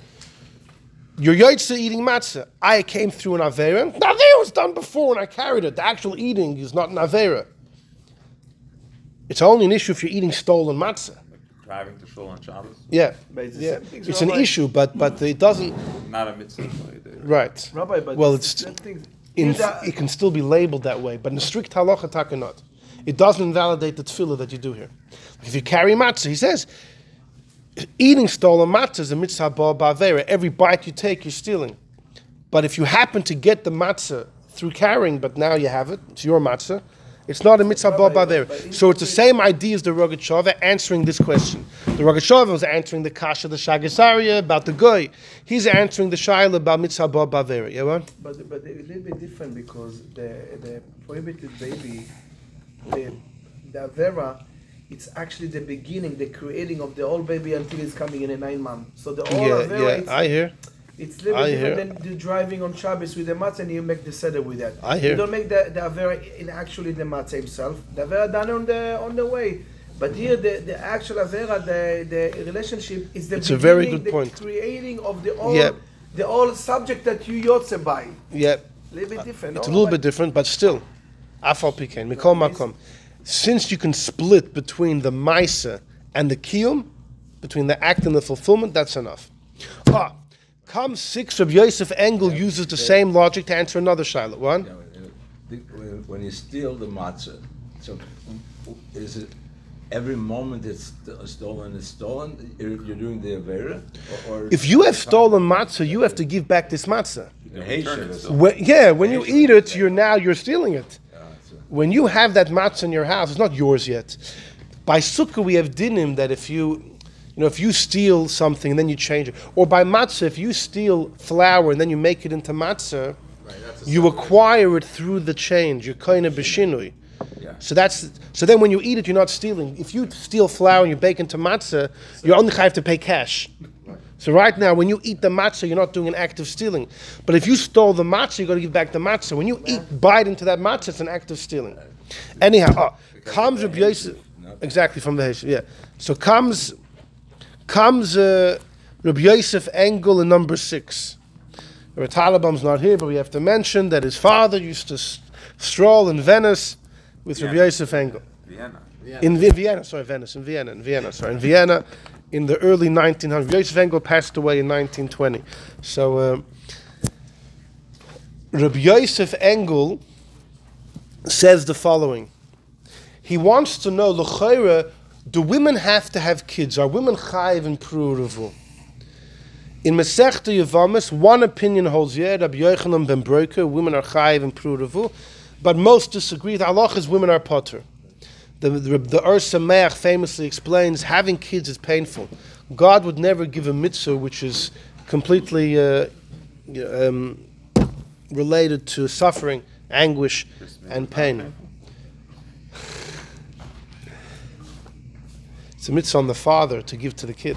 You're yotze eating matzah. I came through an avera. The avera was done before and I carried it. The actual eating is not an avera. It's only an issue if you're eating stolen matzah. Driving to shul on Shabbos. Yeah, it's yeah. It's an Rabbi. issue, but but it doesn't. Not a mitzvah. Right. Rabbi, but well, it's it's the same thing. in, If the- it can still be labeled that way, but in a strict halacha taka not. It doesn't invalidate the tefillah that you do here. If you carry matzah, he says, eating stolen matzah is a mitzvah ba bavera. Every bite you take, you're stealing. But if you happen to get the matzah through carrying, but now you have it, it's your matzah, it's not a mitzvah ba bavera. So it's the same idea as the Rogatchover answering this question. The Rogatchover was answering the kasha, the Sha'agas Aryeh about the goy. He's answering the shaila about mitzvah ba bavera. Yeah, what? But but a little bit different because the the prohibited baby, the the avera, it's actually the beginning, the creating of the whole baby until it's coming in a nine month. So the whole Yeah, avera, yeah, I hear. it's little I different hear. than the driving on Shabbos with the matzah and you make the seder with that. I hear. You don't make the the avera in actually the matzah himself. The avera done on the on the way. But here, the, the actual avera, the, the relationship is the It's a very beginning, good the point. creating of the whole, Yeah. the whole subject that you yotze by. Yeah, A little bit different. it's a little bit different, but still, afal pikein, mikol makom. Since you can split between the maisa and the kiyum, between the act and the fulfillment, that's enough. Ah, comes six of Yosef Engel uses the same logic to answer another shiloh. One, Yeah, when, uh, when- when you steal the matzah, so is it every moment it's stolen It's stolen? You're, you're doing the avera, or, or if you have stolen matzah, you have to give back this matzah. the return it Haitian, still. When, yeah, when you eat it, you're now you're stealing it. So- when you have that matzah in your house, it's not yours yet. By sukkah, we have dinim that if you, you know, if you steal something and then you change it, or by matzah, if you steal flour and then you make it into matzah, you acquire it through the change. You're kind of beshinui. Yeah. So that's so. Then when you eat it, you're not stealing. If you steal flour and you bake into matzah, you only have to pay cash. So right now, when you eat the matzah, you're not doing an act of stealing. But if you stole the matzah, you got to give back the matzah. When you eat, bite into that matzah, it's an act of stealing. Anyhow, uh, comes Rabbi Yosef, exactly from the Hesed, yeah. So comes comes uh, Rabbi Yosef Engel in number six. Rabbi Talabam's not here, but we have to mention that his father used to s- stroll in Venice with Rabbi Vienna. Yosef Engel. Vienna. In Vi- Vienna, sorry, Venice, in Vienna, in Vienna, sorry, in Vienna, in the early 1900s. Yosef Engel passed away in 1920. So, um, Rabbi Yosef Engel says the following. He wants to know, do women have to have kids? Are women chayiv and Pru Ur'vu? In Masechta Yavamis, one opinion holds, yeah, Rabbi Yochanan ben Beroka, women are chayiv and Pru Ur'vu, but most disagree. The halach is women are potter. The, the, the Ur Sameach famously explains having kids is painful. God would never give a mitzvah which is completely uh, um, related to suffering, anguish, and pain. It's a mitzvah on the father to give to the kid.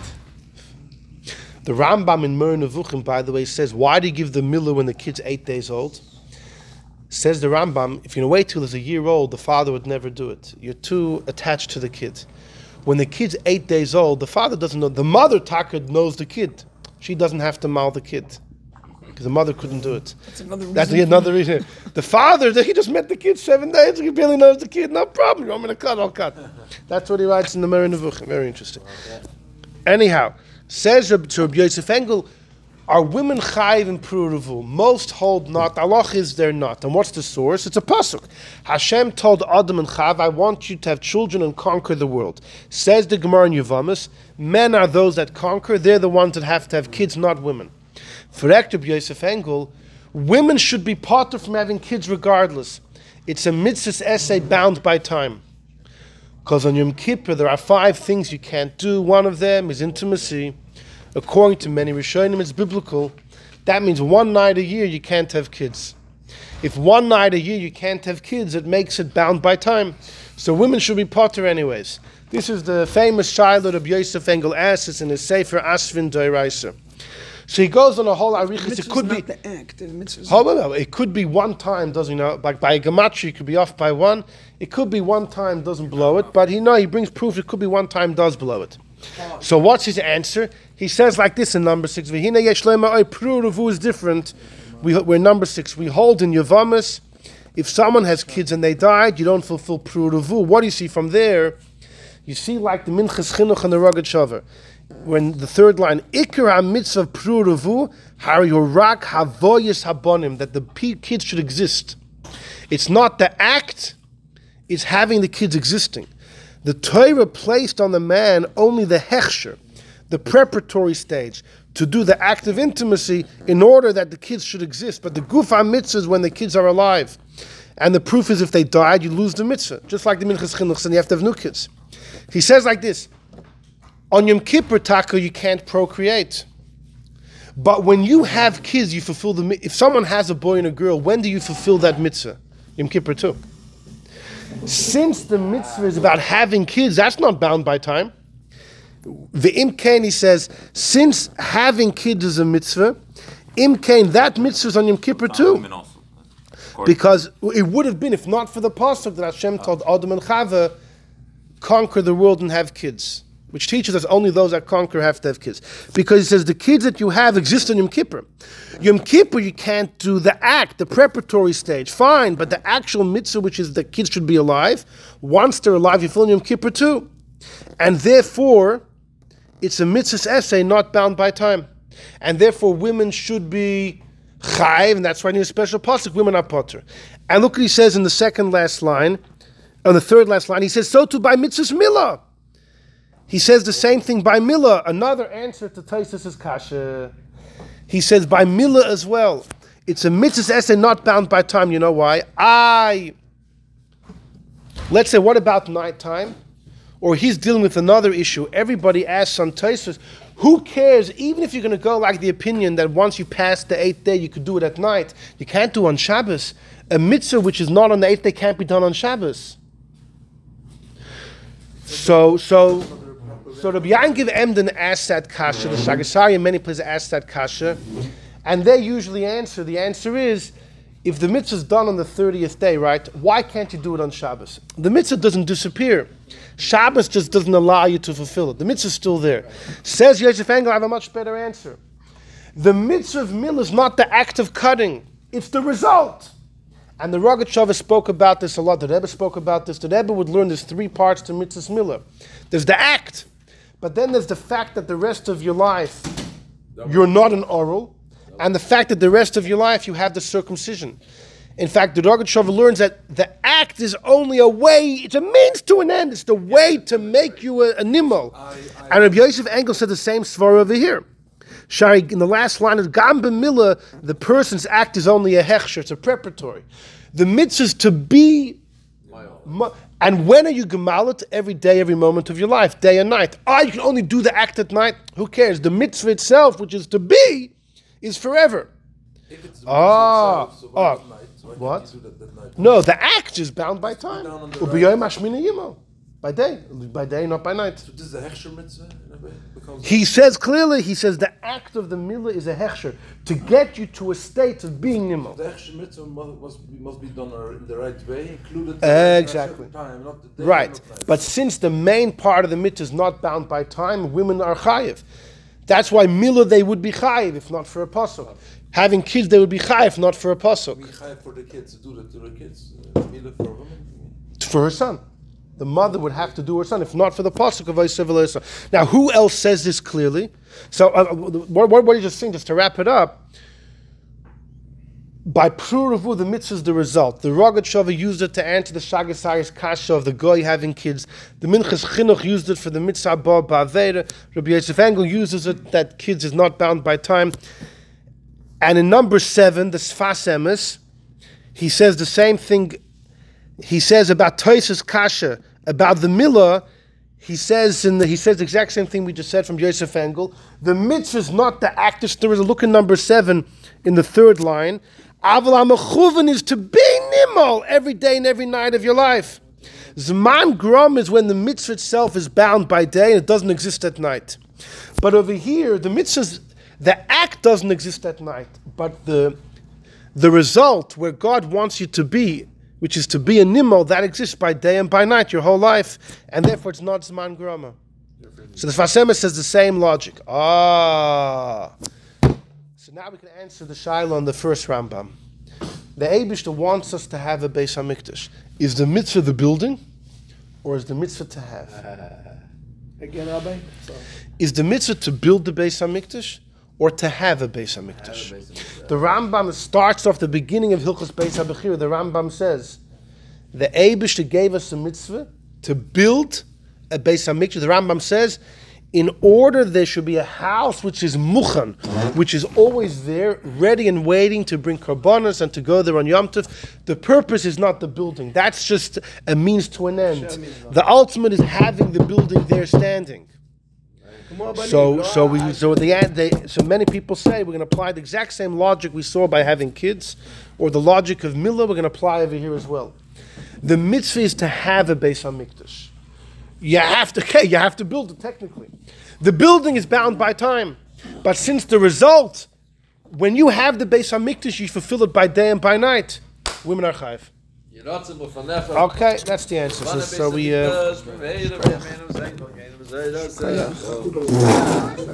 The Rambam in Mer by the way, says, why do you give the milah when the kid's eight days old? Says the Rambam, if you wait till he's a year old, the father would never do it. You're too attached to the kid. When the kid's eight days old, the father doesn't know. The mother, Taka, knows the kid. She doesn't have to mouth the kid. Because the mother couldn't do it. That's another reason. That's another reason. The father, he just met the kid seven days. He barely knows the kid. No problem. You want me to cut? I'll cut. That's what he writes in the Moreh Nevuchim. Very interesting. Anyhow, says Reb, to Rabbi Yosef Engel, are women chayiv and Pru Ur'vu? Most hold not. Allah is they're not. And what's the source? It's a pasuk. Hashem told Adam and Chav, "I want you to have children and conquer the world." Says the Gemara in Yavamis, men are those that conquer. They're the ones that have to have kids, not women. For Rabbi Yosef Engel, women should be parted from having kids regardless. It's a mitzvah essay bound by time. Because on Yom Kippur, there are five things you can't do. One of them is intimacy. According to many Rishonim, it's biblical. that means one night a year you can't have kids. If one night a year you can't have kids, it makes it bound by time. So women should be potter anyways. This is the famous child of Yosef Engel asks in his Sefer Asvan D'Oraisa. So he goes on a whole arichis. It could be the act. The mitzvah's Hold on, it could be one time, doesn't know? Like by a gematria, it could be off by one. It could be one time doesn't blow it, but he no, he brings proof. It could be one time does blow it. So what's his answer? He says like this in number six. Is different. We, we're number six. We hold in Yavamas. If someone has kids and they died, you don't fulfill Pru Ur'vu. What do you see from there? You see like the Minchas Chinuch and the Rugged. When the third line, Ikar mitzvah Pru Ur'vu, har yorak havoyis habonim, that the kids should exist. It's not the act, it's having the kids existing. The Torah placed on the man only the hechsher, the preparatory stage, to do the act of intimacy in order that the kids should exist. But the gufa mitzvah is when the kids are alive. And the proof is if they died, you lose the mitzvah. Just like the Minchas Chinuch, and you have to have new kids. He says like this On Yom Kippur, Taka, you can't procreate. But when you have kids, you fulfill the mi- If someone has a boy and a girl, when do you fulfill that mitzvah? Yom Kippur too. Since the mitzvah is about having kids, that's not bound by time. The Imkain, he says, since having kids is a mitzvah, Imkain, that mitzvah is on Yom Kippur too. Women also. Of course. Because it would have been, if not for the pasuk that Hashem told Adam and Chava, conquer the world and have kids, which teaches us only those that conquer have to have kids. Because he says the kids that you have exist on Yom Kippur. Yom Kippur, you can't do the act, the preparatory stage, fine, but the actual mitzvah, which is the kids should be alive, once they're alive, you fill Yom Kippur too. And therefore, it's a mitzvah's essay not bound by time. And therefore, women should be chayiv, and that's why I need a special pasuk. Women are potter. And look what he says in the second last line, on the third last line. He says, "So too by mitzvahs milah." He says the same thing by milah. Another answer to Taisus' kasha. He says by milah as well. It's a mitzvah's essay not bound by time. You know why? I. Let's say, what about nighttime? Or he's dealing with another issue. Everybody asks on Taisus, who cares? Even if you're going to go like the opinion that once you pass the eighth day, you could do it at night. You can't do on Shabbos. A mitzvah which is not on the eighth day can't be done on Shabbos. So, so, so Rabbi Yankiv Emden asked that kasha. The Sha'agas Aryeh in many places asked that kasha, and they usually answer. The answer is, if the mitzvah is done on the thirtieth day, right? Why can't you do it on Shabbos? The mitzvah doesn't disappear. Shabbos just doesn't allow you to fulfill it. The mitzvah is still there. Says Yosef Engel, I have a much better answer. The mitzvah of mill is not the act of cutting; it's the result. And the Rogatchover spoke about this a lot. The Rebbe spoke about this. The Rebbe would learn there's three parts to mitzvahs milah. There's the act, but then there's the fact that the rest of your life you're not an oral, and the fact that the rest of your life you have the circumcision. In fact, the Rogatchover learns that the act is only a way, it's a means to an end. It's the way to make you a, a nimmo. And Rabbi Yosef Engel said the same svar over here. Shari, in the last line of Gamba Mila, the person's act is only a hechsher, it's a preparatory. The mitzvah is to be. And when are you gemalit? Every day, every moment of your life, day and night. Ah, you can only do the act at night. Who cares? The mitzvah itself, which is to be, is forever. If it's Ah, itself, so ah, night? So what? Can't you do that? No, the act is bound by time. down on the Ubiyom hashmina yimo. By day, by day, not by night. So this is a hechsher mitzvah in a way. Becomes He says clearly, he says the act of the milah is a hechsher to get you to a state of being nimmo. the hechsher mitzvah must, must, be, done uh, in the right way, included Exactly. at a certain time, not the day, Right. But since the main part of the mitzvah is not bound by time, women are chayiv. That's why milah they would be chayiv if not for a pasuk. Having kids they would be chayiv not for a pasuk. chayav for the kids to do that to the kids. Uh, milah for women. For her son. The mother would have to do her son, if not for the pasuk of Yosef Elisa. Now, who else says this clearly? So, uh, what, what, what are you just saying? Just to wrap it up, by Pru Ur'vu, the mitzvah is the result. The Rogatchover used it to answer the Sha'agas Aryeh's kasha of the goy having kids. The Minchas Chinuch used it for the mitzvah ba ba'avera. Rabbi Yosef Engel uses it that kids is not bound by time. And in number seven, the Sfas Emes, he says the same thing. He says about Toises kasha about the milah. he says in the, he says the exact same thing we just said from Joseph Engel. The mitzvah is not the act there is a look in number seven in the third line. Aval is to be nimol every day and every night of your life. Zman grom is when the mitzvah itself is bound by day and it doesn't exist at night. But over here, the mitzvah, the act doesn't exist at night, but the the result where God wants you to be, which is to be a nimmo, that exists by day and by night, your whole life, and therefore it's not zman Groma. So the Sfas Emes says the same logic. Ah. So now we can answer the shaila on the first Rambam. The Abishta wants us to have a Beis Hamikdash. Is the mitzvah the building, or is the mitzvah to have? Again, Rabbi. So, Is the mitzvah to build the Beis Hamikdash, or to have a Beis Hamikdash? The Rambam starts off the beginning of Hilchos Beis Habechir. The Rambam says, the Abishta gave us a mitzvah to build a Beis Hamikdash. The Rambam says, in order there should be a house which is muchan, which is always there, ready and waiting to bring karbonas and to go there on Yom Tov. The purpose is not the building. That's just a means to an end. The ultimate is having the building there standing. So, so we, so at the end, they, so many people say we're going to apply the exact same logic we saw by having kids, or the logic of milah we're going to apply over here as well. The mitzvah is to have a Beis Hamikdash. You have to, okay, you have to build it technically. The building is bound by time, but since the result, when you have the Beis Hamikdash, you fulfill it by day and by night. Women are chayv. Okay, that's the answer. So, so we. Uh, 来了来了来了